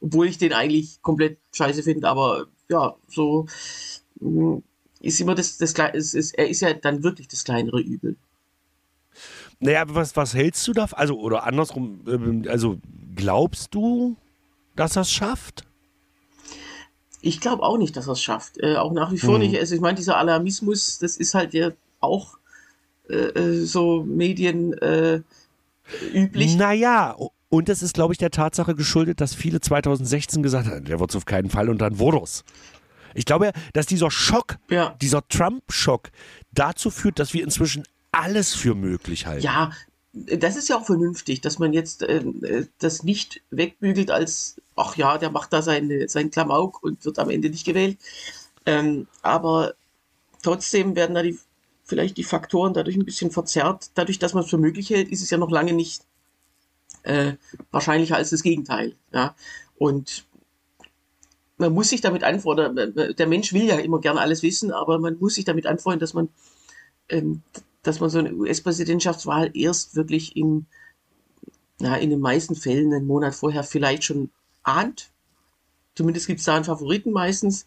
Obwohl ich den eigentlich komplett scheiße finde, aber ja, so mh, ist immer das, das es ist, er ist ja dann wirklich das kleinere Übel. Naja, aber was, was hältst du davon? Also, oder andersrum, ähm, also glaubst du, dass er es schafft? Ich glaube auch nicht, dass er es schafft. Äh, auch nach wie vor Mhm. nicht. Also ich meine, dieser Alarmismus, das ist halt ja auch äh, äh, so Medien äh, üblich. Naja, und das ist, glaube ich, der Tatsache geschuldet, dass viele 2016 gesagt haben, der wird es auf keinen Fall und dann wurde es. Ich glaube, dass dieser Schock, Ja. dieser Trump-Schock dazu führt, dass wir inzwischen alles für möglich halten. Ja, das ist ja auch vernünftig, dass man jetzt äh, das nicht wegbügelt als, ach ja, der macht da seine, seinen Klamauk und wird am Ende nicht gewählt. Ähm, aber trotzdem werden da die, vielleicht die Faktoren dadurch ein bisschen verzerrt. Dadurch, dass man es für möglich hält, ist es ja noch lange nicht äh, wahrscheinlicher als das Gegenteil. Ja? Und man muss sich damit anfreunden, oder, der Mensch will ja immer gerne alles wissen, aber man muss sich damit anfreunden, dass man ähm, dass man so eine US-Präsidentschaftswahl erst wirklich in, na, in den meisten Fällen einen Monat vorher vielleicht schon ahnt. Zumindest gibt es da einen Favoriten meistens.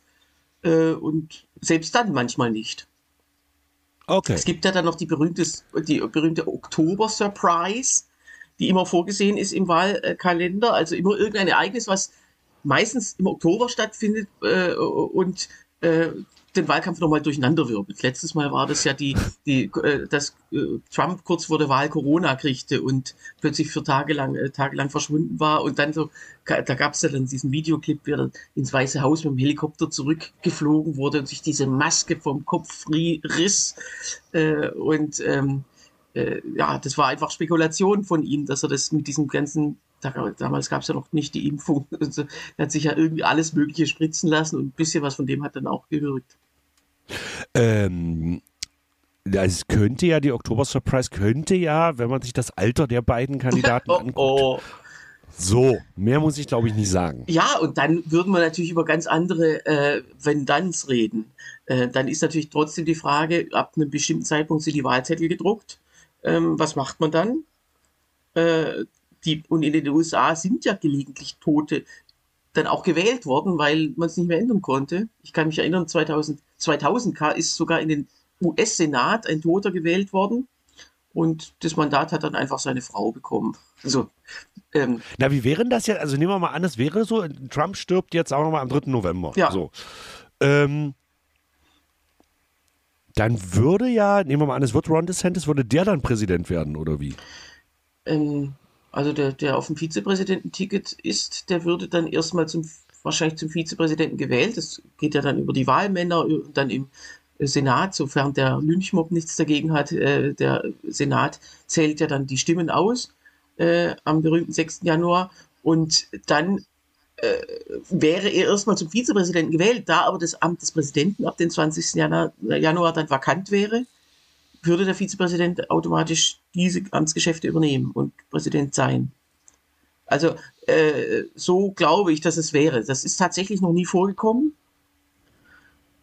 Äh, und selbst dann manchmal nicht. Okay. Es gibt ja dann noch die, berühmtes, die berühmte Oktober-Surprise, die immer vorgesehen ist im Wahlkalender. Also immer irgendein Ereignis, was meistens im Oktober stattfindet äh, und äh, den Wahlkampf nochmal durcheinanderwirbelt. Letztes Mal war das ja die, die äh, dass äh, Trump kurz vor der Wahl Corona kriegte und plötzlich für Tage lang, äh, tagelang verschwunden war und dann so, da gab es ja dann diesen Videoclip, wie er ins Weiße Haus mit dem Helikopter zurückgeflogen wurde und sich diese Maske vom Kopf ri- riss äh, und ähm, äh, ja, das war einfach Spekulation von ihm, dass er das mit diesem ganzen, da- damals gab es ja noch nicht die Impfung, [laughs] also, er hat sich ja irgendwie alles Mögliche spritzen lassen und ein bisschen was von dem hat dann auch gewirkt. Ähm, es könnte ja, die Oktober Surprise könnte ja, wenn man sich das Alter der beiden Kandidaten [laughs] Oh, anguckt. oh. So, mehr muss ich glaube ich nicht sagen. Ja, und dann würden wir natürlich über ganz andere äh, Wenn-Danns reden. Äh, dann ist natürlich trotzdem die Frage, ab einem bestimmten Zeitpunkt sind die Wahlzettel gedruckt. Ähm, was macht man dann? Äh, die, und in den USA sind ja gelegentlich Tote dann auch gewählt worden, weil man es nicht mehr ändern konnte. Ich kann mich erinnern, 2000, 2000 ka- ist sogar in den US-Senat ein Toter gewählt worden. Und das Mandat hat dann einfach seine Frau bekommen. Also, ähm, Na, wie wäre denn das jetzt? Also nehmen wir mal an, es wäre so, Trump stirbt jetzt, sagen wir mal, am 3. November. Ja. So. Ähm, dann würde ja, nehmen wir mal an, es wird Ron DeSantis, würde der dann Präsident werden, oder wie? Ähm, also der, der auf dem Vizepräsidententicket ist, der würde dann erstmal zum, wahrscheinlich zum Vizepräsidenten gewählt. Das geht ja dann über die Wahlmänner dann im Senat, sofern der Lynchmob nichts dagegen hat. Äh, der Senat zählt ja dann die Stimmen aus äh, am berühmten 6. Januar und dann äh, wäre er erstmal zum Vizepräsidenten gewählt, da aber das Amt des Präsidenten ab dem 20. Januar, Januar dann vakant wäre, würde der Vizepräsident automatisch diese Amtsgeschäfte übernehmen und Präsident sein. Also äh, so glaube ich, dass es wäre. Das ist tatsächlich noch nie vorgekommen,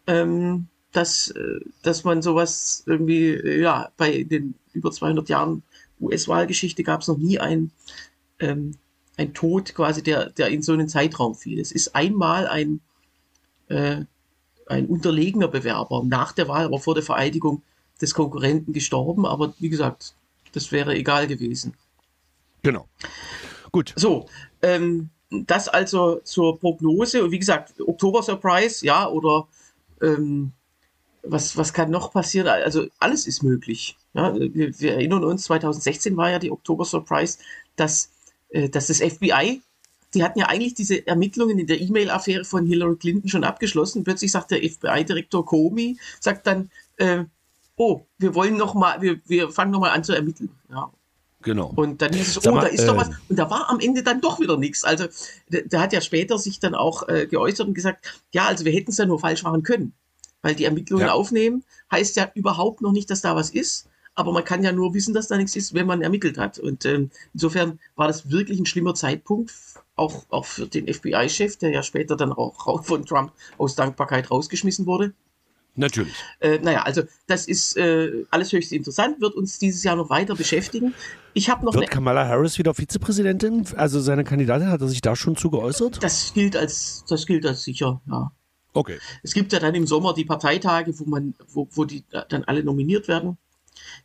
ähm, dass, äh, dass man sowas irgendwie, äh, ja, bei den über 200 Jahren US-Wahlgeschichte gab es noch nie ein, ähm, ein Tod quasi, der, der in so einen Zeitraum fiel. Es ist einmal ein, äh, ein unterlegener Bewerber nach der Wahl, aber vor der Vereidigung des Konkurrenten gestorben. Aber wie gesagt, das wäre egal gewesen. Genau. Gut. So, ähm, das also zur Prognose. Und wie gesagt, Oktober Surprise, ja, oder ähm, was, was kann noch passieren? Also alles ist möglich. Ja, wir, wir erinnern uns, 2016 war ja die Oktober Surprise, dass, dass das FBI, die hatten ja eigentlich diese Ermittlungen in der E-Mail-Affäre von Hillary Clinton schon abgeschlossen. Plötzlich sagt der FBI-Direktor Comey, sagt dann, äh, oh, wir wollen noch mal, wir, wir fangen noch mal an zu ermitteln. Ja. Genau. Und dann hieß es, oh, mal, da ist doch äh, was. Und da war am Ende dann doch wieder nichts. Also der, der hat ja später sich dann auch äh, geäußert und gesagt, ja, also wir hätten es ja nur falsch machen können. Weil die Ermittlungen Ja. aufnehmen, heißt ja überhaupt noch nicht, dass da was ist. Aber man kann ja nur wissen, dass da nichts ist, wenn man ermittelt hat. Und ähm, insofern war das wirklich ein schlimmer Zeitpunkt, auch, auch für den FBI-Chef, der ja später dann [laughs] auch von Trump aus Dankbarkeit rausgeschmissen wurde. Natürlich. Äh, naja, also das ist äh, alles höchst interessant, wird uns dieses Jahr noch weiter beschäftigen. Ich habe noch Wird eine Kamala Harris wieder Vizepräsidentin? Also seine Kandidatin, hat er sich da schon zu geäußert? Das gilt als, das gilt als sicher, ja. Okay. Es gibt ja dann im Sommer die Parteitage, wo man, wo, wo die dann alle nominiert werden.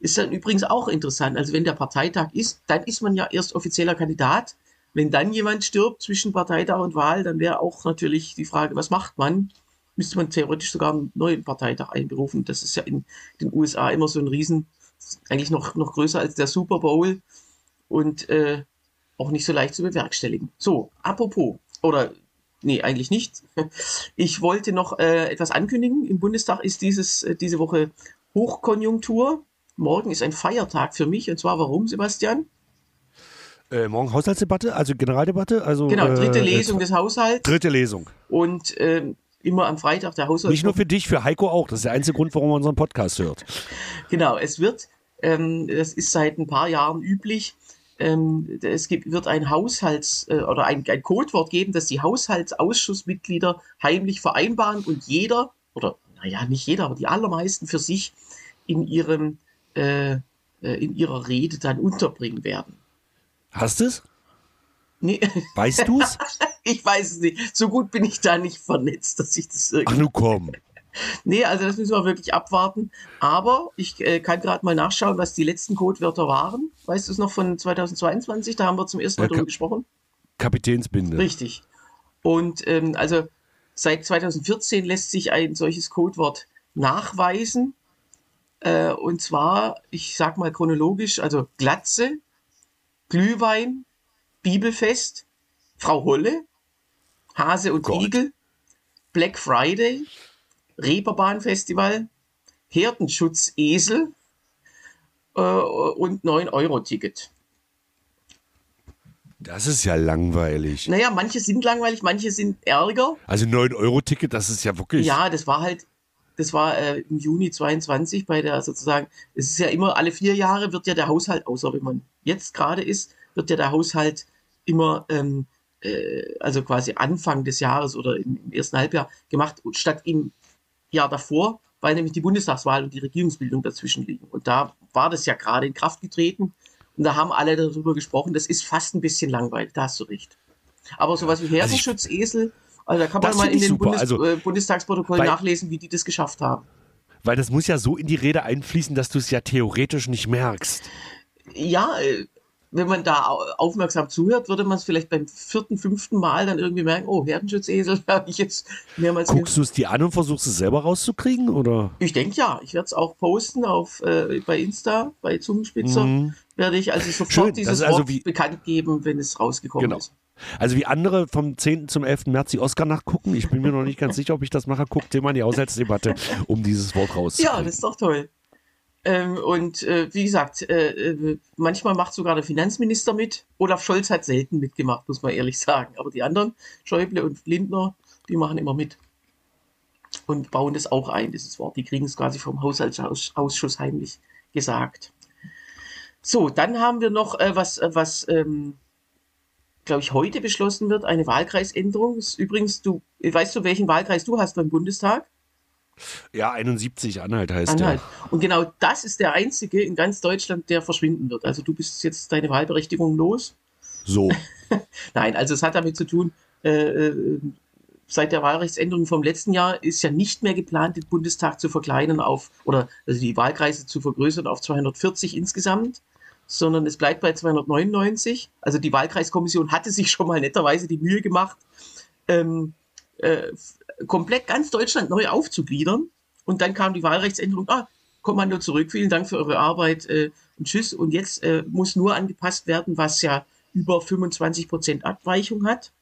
Ist dann übrigens auch interessant. Also wenn der Parteitag ist, dann ist man ja erst offizieller Kandidat. Wenn dann jemand stirbt zwischen Parteitag und Wahl, dann wäre auch natürlich die Frage, was macht man? Müsste man theoretisch sogar einen neuen Parteitag einberufen. Das ist ja in den USA immer so ein Riesen, eigentlich noch, noch größer als der Super Bowl und äh, auch nicht so leicht zu bewerkstelligen. So, apropos, oder nee, eigentlich nicht. [laughs] Ich wollte noch äh, etwas ankündigen. Im Bundestag ist dieses, äh, diese Woche Hochkonjunktur. Morgen ist ein Feiertag für mich. Und zwar warum, Sebastian? Äh, morgen Haushaltsdebatte, also Generaldebatte, also Genau, dritte äh, Lesung des Haushalts. Dritte Lesung. Und ähm, immer am Freitag der Haushalt. Nicht nur für dich, für Heiko auch. Das ist der einzige Grund, warum man unseren Podcast hört. Genau, es wird, ähm, das ist seit ein paar Jahren üblich, ähm, es gibt, wird ein Haushalts- äh, oder ein, ein Codewort geben, das die Haushaltsausschussmitglieder heimlich vereinbaren und jeder, oder naja, nicht jeder, aber die allermeisten für sich in ihrem äh, äh, in ihrer Rede dann unterbringen werden. Hast du es? Nee, Weißt du es? [laughs] ich weiß es nicht. So gut bin ich da nicht vernetzt, dass ich das irgendwie Ach nu komm. Nee, also das müssen wir wirklich abwarten. Aber ich äh, kann gerade mal nachschauen, was die letzten Codewörter waren. Weißt du es noch von 2022? Da haben wir zum ersten Mal Ja, drüber ka- gesprochen. Kapitänsbinde. Richtig. Und ähm, also seit 2014 lässt sich ein solches Codewort nachweisen. Äh, und zwar, ich sag mal chronologisch, also Glatze, Glühwein, Bibelfest, Frau Holle, Hase und Gott. Igel, Black Friday, Reeperbahn-Festival, Herdenschutz-Esel äh, und 9-Euro-Ticket. Das ist ja langweilig. Naja, manche sind langweilig, manche sind ärger. Also 9-Euro-Ticket, das ist ja wirklich. Ja, das war halt, das war äh, im Juni 22 bei der sozusagen, es ist ja immer, alle vier Jahre wird ja der Haushalt, außer wenn man jetzt gerade ist, wird ja der Haushalt immer, ähm, äh, also quasi Anfang des Jahres oder im, im ersten Halbjahr gemacht, statt im Jahr davor, weil nämlich die Bundestagswahl und die Regierungsbildung dazwischen liegen. Und da war das ja gerade in Kraft getreten und da haben alle darüber gesprochen, das ist fast ein bisschen langweilig, da hast du recht. Aber sowas wie Herdenschutz-Esel, also da kann man Das mal in den. Bundes Also, äh, Bundestagsprotokoll bei- nachlesen, wie die das geschafft haben. Weil das muss ja so in die Rede einfließen, dass du es ja theoretisch nicht merkst. Ja, äh, wenn man da au- aufmerksam zuhört, würde man es vielleicht beim vierten, fünften Mal dann irgendwie merken, oh, Herdenschutzesel [laughs] habe ich jetzt mehrmals. Guckst du es dir an und versuchst es selber rauszukriegen? Oder? Ich denke ja, ich werde es auch posten auf äh, bei Insta, bei Zungenspitzer. Mhm. Werde ich also sofort Schön, dieses also Wort wie- bekannt geben, wenn es rausgekommen Genau. ist. Also wie andere vom 10. zum 11. März die Oscar nachgucken. Ich bin mir noch nicht ganz [laughs] sicher, ob ich das mache. Guckt immer in die Haushaltsdebatte, um dieses Wort Ja, rauszukriegen. das ist doch toll. Ähm, und äh, wie gesagt, äh, äh, manchmal macht sogar der Finanzminister mit. Olaf Scholz hat selten mitgemacht, muss man ehrlich sagen. Aber die anderen, Schäuble und Lindner, die machen immer mit. Und bauen das auch ein, dieses Wort. Die kriegen es quasi vom Haushaltsausschuss heimlich gesagt. So, dann haben wir noch äh, was, äh, was ähm, glaube ich, heute beschlossen wird, eine Wahlkreisänderung. Ist übrigens, du, weißt du, welchen Wahlkreis du hast beim Bundestag? Ja, 71 Anhalt heißt Anhalt. der. Und genau das ist der einzige in ganz Deutschland, der verschwinden wird. Also du bist jetzt deine Wahlberechtigung los. So. [laughs] Nein, also es hat damit zu tun, äh, äh, seit der Wahlrechtsänderung vom letzten Jahr ist ja nicht mehr geplant, den Bundestag zu verkleinern auf, oder also die Wahlkreise zu vergrößern auf 240 insgesamt, sondern es bleibt bei 299. Also die Wahlkreiskommission hatte sich schon mal netterweise die Mühe gemacht, ähm, äh, komplett ganz Deutschland neu aufzugliedern. Und dann kam die Wahlrechtsänderung, ah, Kommando zurück, vielen Dank für eure Arbeit äh, und tschüss. Und jetzt äh, muss nur angepasst werden, was ja über 25 Prozent Abweichung hat.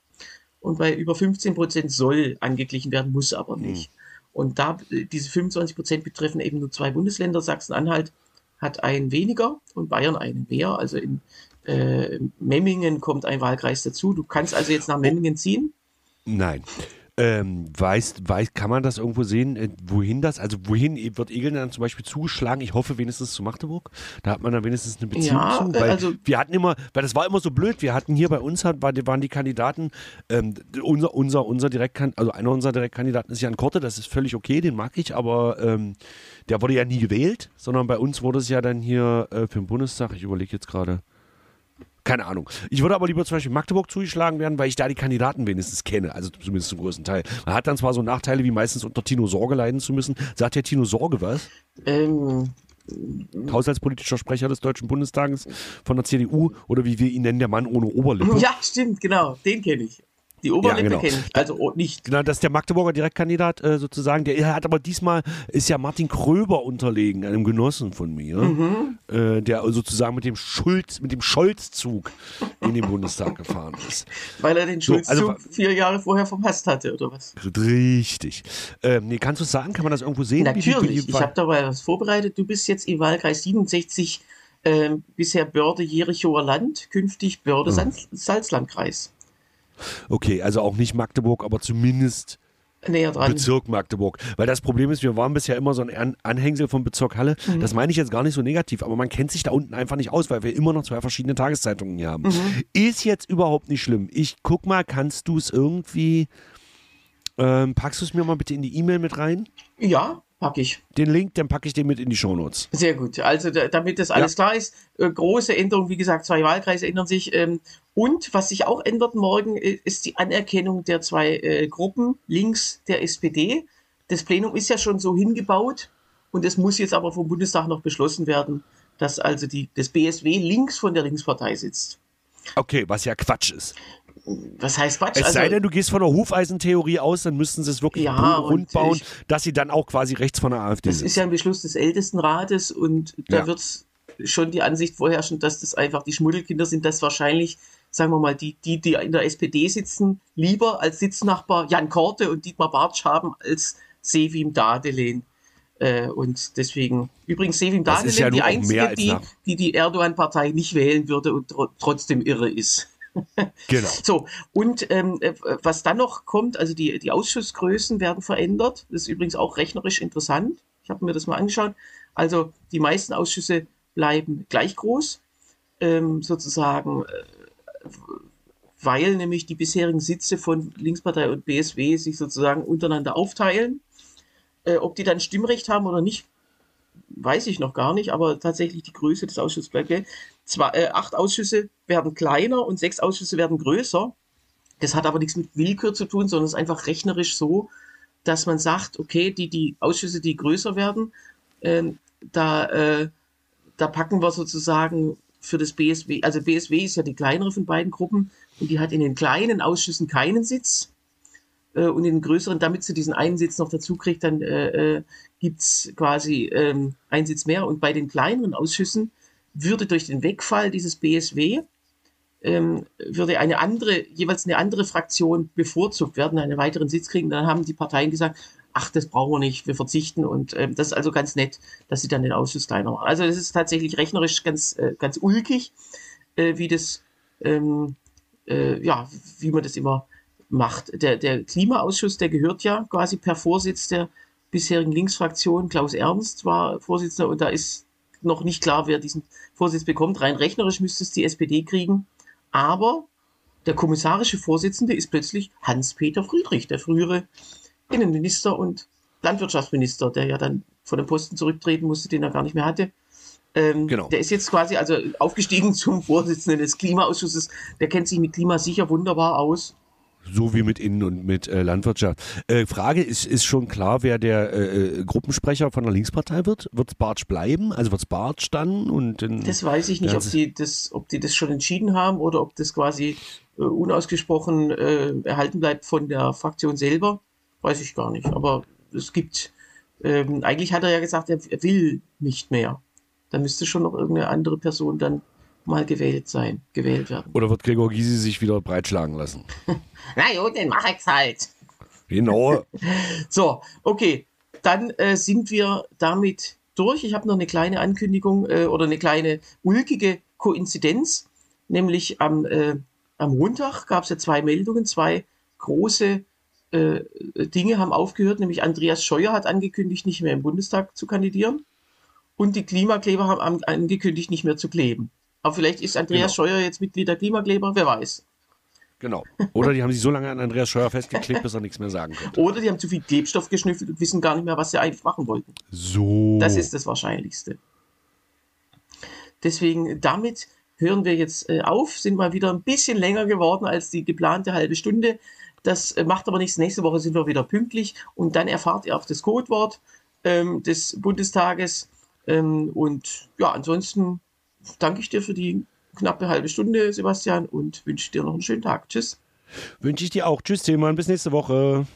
Und bei über 15 Prozent soll angeglichen werden, muss aber nicht. Und da äh, diese 25 Prozent betreffen eben nur zwei Bundesländer, Sachsen-Anhalt hat einen weniger und Bayern einen mehr. Also in äh, Memmingen kommt ein Wahlkreis dazu. Du kannst also jetzt nach Memmingen ziehen? Nein. Ähm, weißt, weiß, kann man das irgendwo sehen, äh, wohin das, also wohin wird Egeln dann zum Beispiel zugeschlagen? Ich hoffe wenigstens zu Magdeburg. Da hat man dann wenigstens eine Beziehung Ja, zu. äh, Weil also- wir hatten immer, weil das war immer so blöd, wir hatten hier bei uns, hat, war, waren die Kandidaten, ähm, unser, unser, unser Direktkan also einer unserer Direktkandidaten ist Jan Korte, das ist völlig okay, den mag ich, aber ähm, der wurde ja nie gewählt, sondern bei uns wurde es ja dann hier äh, für den Bundestag, ich überlege jetzt gerade. Keine Ahnung. Ich würde aber lieber zum Beispiel Magdeburg zugeschlagen werden, weil ich da die Kandidaten wenigstens kenne, also zumindest zum größten Teil. Man hat dann zwar so Nachteile wie meistens unter Tino Sorge leiden zu müssen. Sagt ja Tino Sorge was? Ähm, Haushaltspolitischer Sprecher des Deutschen Bundestages von der CDU oder wie wir ihn nennen, der Mann ohne Oberlippe. [laughs] ja, stimmt, genau. Den kenne ich. Die Oberlippe genau. kenne ich. Also oh, nicht. Genau, das ist der Magdeburger Direktkandidat äh, sozusagen. Der hat aber diesmal ist ja Martin Kröber unterlegen, einem Genossen von mir, Mhm. äh, der sozusagen mit dem Schulz, mit dem Scholz-Zug in den Bundestag [laughs] gefahren ist. Weil er den So, Schulzzug also- vier Jahre vorher verpasst hatte, oder was? Richtig. Ähm, nee, kannst du es sagen? Kann man das irgendwo sehen? Natürlich. Ich habe dabei was vorbereitet. Du bist jetzt im Wahlkreis 67, ähm, bisher Börde-Jerichower Land, künftig Mhm. Börde-Salzlandkreis. Okay, also auch nicht Magdeburg, aber zumindest Näher dran. Bezirk Magdeburg. Weil das Problem ist, wir waren bisher immer so ein An Anhängsel vom Bezirk Halle. Mhm. Das meine ich jetzt gar nicht so negativ, aber man kennt sich da unten einfach nicht aus, weil wir immer noch zwei verschiedene Tageszeitungen hier haben. Mhm. Ist jetzt überhaupt nicht schlimm. Ich guck mal, kannst du es irgendwie. Ähm, packst du es mir mal bitte in die E-Mail mit rein? Ja, packe ich. Den Link, dann packe ich den mit in die Shownotes. Sehr gut. Also da, damit das alles klar ist, äh, große Änderung, wie gesagt, zwei Wahlkreise ändern sich. Ähm, und was sich auch ändert morgen, äh, ist die Anerkennung der zwei äh, Gruppen links der SPD. Das Plenum ist ja schon so hingebaut und es muss jetzt aber vom Bundestag noch beschlossen werden, dass also die, das BSW links von der Linkspartei sitzt. Okay, was ja Quatsch ist. Was heißt Quatsch? Es Also, sei denn, du gehst von der Hufeisentheorie aus, dann müssten sie es wirklich Ja, rund und bauen, ich- dass sie dann auch quasi rechts von der AfD Das sind. ist ja ein Beschluss des Ältestenrates und da Ja. wird schon die Ansicht vorherrschen, dass das einfach die Schmuddelkinder sind, dass wahrscheinlich, sagen wir mal, die, die, die in der SPD sitzen, lieber als Sitznachbar Jan Korte und Dietmar Bartsch haben als Sevim Dadelen. Äh, und deswegen, übrigens Sevim Das ist Dadelen, ja die einzige, die, die die Erdogan-Partei nicht wählen würde und tro trotzdem irre ist. Genau. [laughs] So, und ähm, äh, was dann noch kommt, also die, die Ausschussgrößen werden verändert. Das ist übrigens auch rechnerisch interessant. Ich habe mir das mal angeschaut. Also die meisten Ausschüsse bleiben gleich groß, ähm, sozusagen, äh, weil nämlich die bisherigen Sitze von Linkspartei und BSW sich sozusagen untereinander aufteilen. Äh, ob die dann Stimmrecht haben oder nicht, weiß ich noch gar nicht, aber tatsächlich die Größe des Ausschusses bleibt gleich. Zwei, äh, acht Ausschüsse werden kleiner und sechs Ausschüsse werden größer. Das hat aber nichts mit Willkür zu tun, sondern es ist einfach rechnerisch so, dass man sagt, okay, die, die Ausschüsse, die größer werden, ähm, da, äh, da packen wir sozusagen für das BSW, also BSW ist ja die kleinere von beiden Gruppen und die hat in den kleinen Ausschüssen keinen Sitz äh, und in den größeren, damit sie diesen einen Sitz noch dazu kriegt, dann äh, äh, gibt es quasi ähm, einen Sitz mehr. Und bei den kleineren Ausschüssen würde durch den Wegfall dieses BSW ähm, würde eine andere, jeweils eine andere Fraktion bevorzugt werden, einen weiteren Sitz kriegen. Dann haben die Parteien gesagt, ach, das brauchen wir nicht, wir verzichten. Und ähm, das ist also ganz nett, dass sie dann den Ausschuss kleiner machen. Also das ist tatsächlich rechnerisch ganz, äh, ganz ulkig, äh, wie das, ähm, äh, ja, wie man das immer macht. Der, der Klimaausschuss, der gehört ja quasi per Vorsitz der bisherigen Linksfraktion. Klaus Ernst war Vorsitzender und da ist noch nicht klar, wer diesen Vorsitz bekommt. Rein rechnerisch müsste es die SPD kriegen. Aber der kommissarische Vorsitzende ist plötzlich Hans-Peter Friedrich, der frühere Innenminister und Landwirtschaftsminister, der ja dann von dem Posten zurücktreten musste, den er gar nicht mehr hatte. Ähm, Genau. Der ist jetzt quasi also aufgestiegen [laughs] zum Vorsitzenden des Klimaausschusses. Der kennt sich mit Klima sicher wunderbar aus. So wie mit Innen- und mit äh, Landwirtschaft. Äh, Frage, ist, ist schon klar, wer der äh, äh, Gruppensprecher von der Linkspartei wird? Wird es Bartsch bleiben? Also wird es Bartsch dann? Und dann Das weiß ich nicht, ob die das, ob die das schon entschieden haben oder ob das quasi äh, unausgesprochen äh, erhalten bleibt von der Fraktion selber. Weiß ich gar nicht. Aber es gibt, ähm, eigentlich hat er ja gesagt, er, er will nicht mehr. Da müsste schon noch irgendeine andere Person dann mal gewählt sein, gewählt werden. Oder wird Gregor Gysi sich wieder breitschlagen lassen? [laughs] Na gut, den mach ich's halt. Genau. [laughs] So, okay. Dann äh, sind wir damit durch. Ich habe noch eine kleine Ankündigung äh, oder eine kleine ulkige Koinzidenz. Nämlich am, äh, am Montag gab es ja zwei Meldungen, zwei große äh, Dinge haben aufgehört. Nämlich Andreas Scheuer hat angekündigt, nicht mehr im Bundestag zu kandidieren. Und die Klimakleber haben angekündigt, nicht mehr zu kleben. Aber vielleicht ist Andreas genau. Scheuer jetzt Mitglied der Klimakleber, wer weiß. Genau. Oder die haben sich so lange an Andreas Scheuer festgeklebt, [laughs] bis er nichts mehr sagen konnte. Oder die haben zu viel Klebstoff geschnüffelt und wissen gar nicht mehr, was sie eigentlich machen wollten. So. Das ist das Wahrscheinlichste. Deswegen, damit hören wir jetzt äh, auf, sind mal wieder ein bisschen länger geworden als die geplante halbe Stunde. Das äh, macht aber nichts. Nächste Woche sind wir wieder pünktlich und dann erfahrt ihr auch das Codewort ähm, des Bundestages. Ähm, und ja, ansonsten danke ich dir für die knappe halbe Stunde, Sebastian, und wünsche dir noch einen schönen Tag. Tschüss. Wünsche ich dir auch. Tschüss, Tilman. Bis nächste Woche.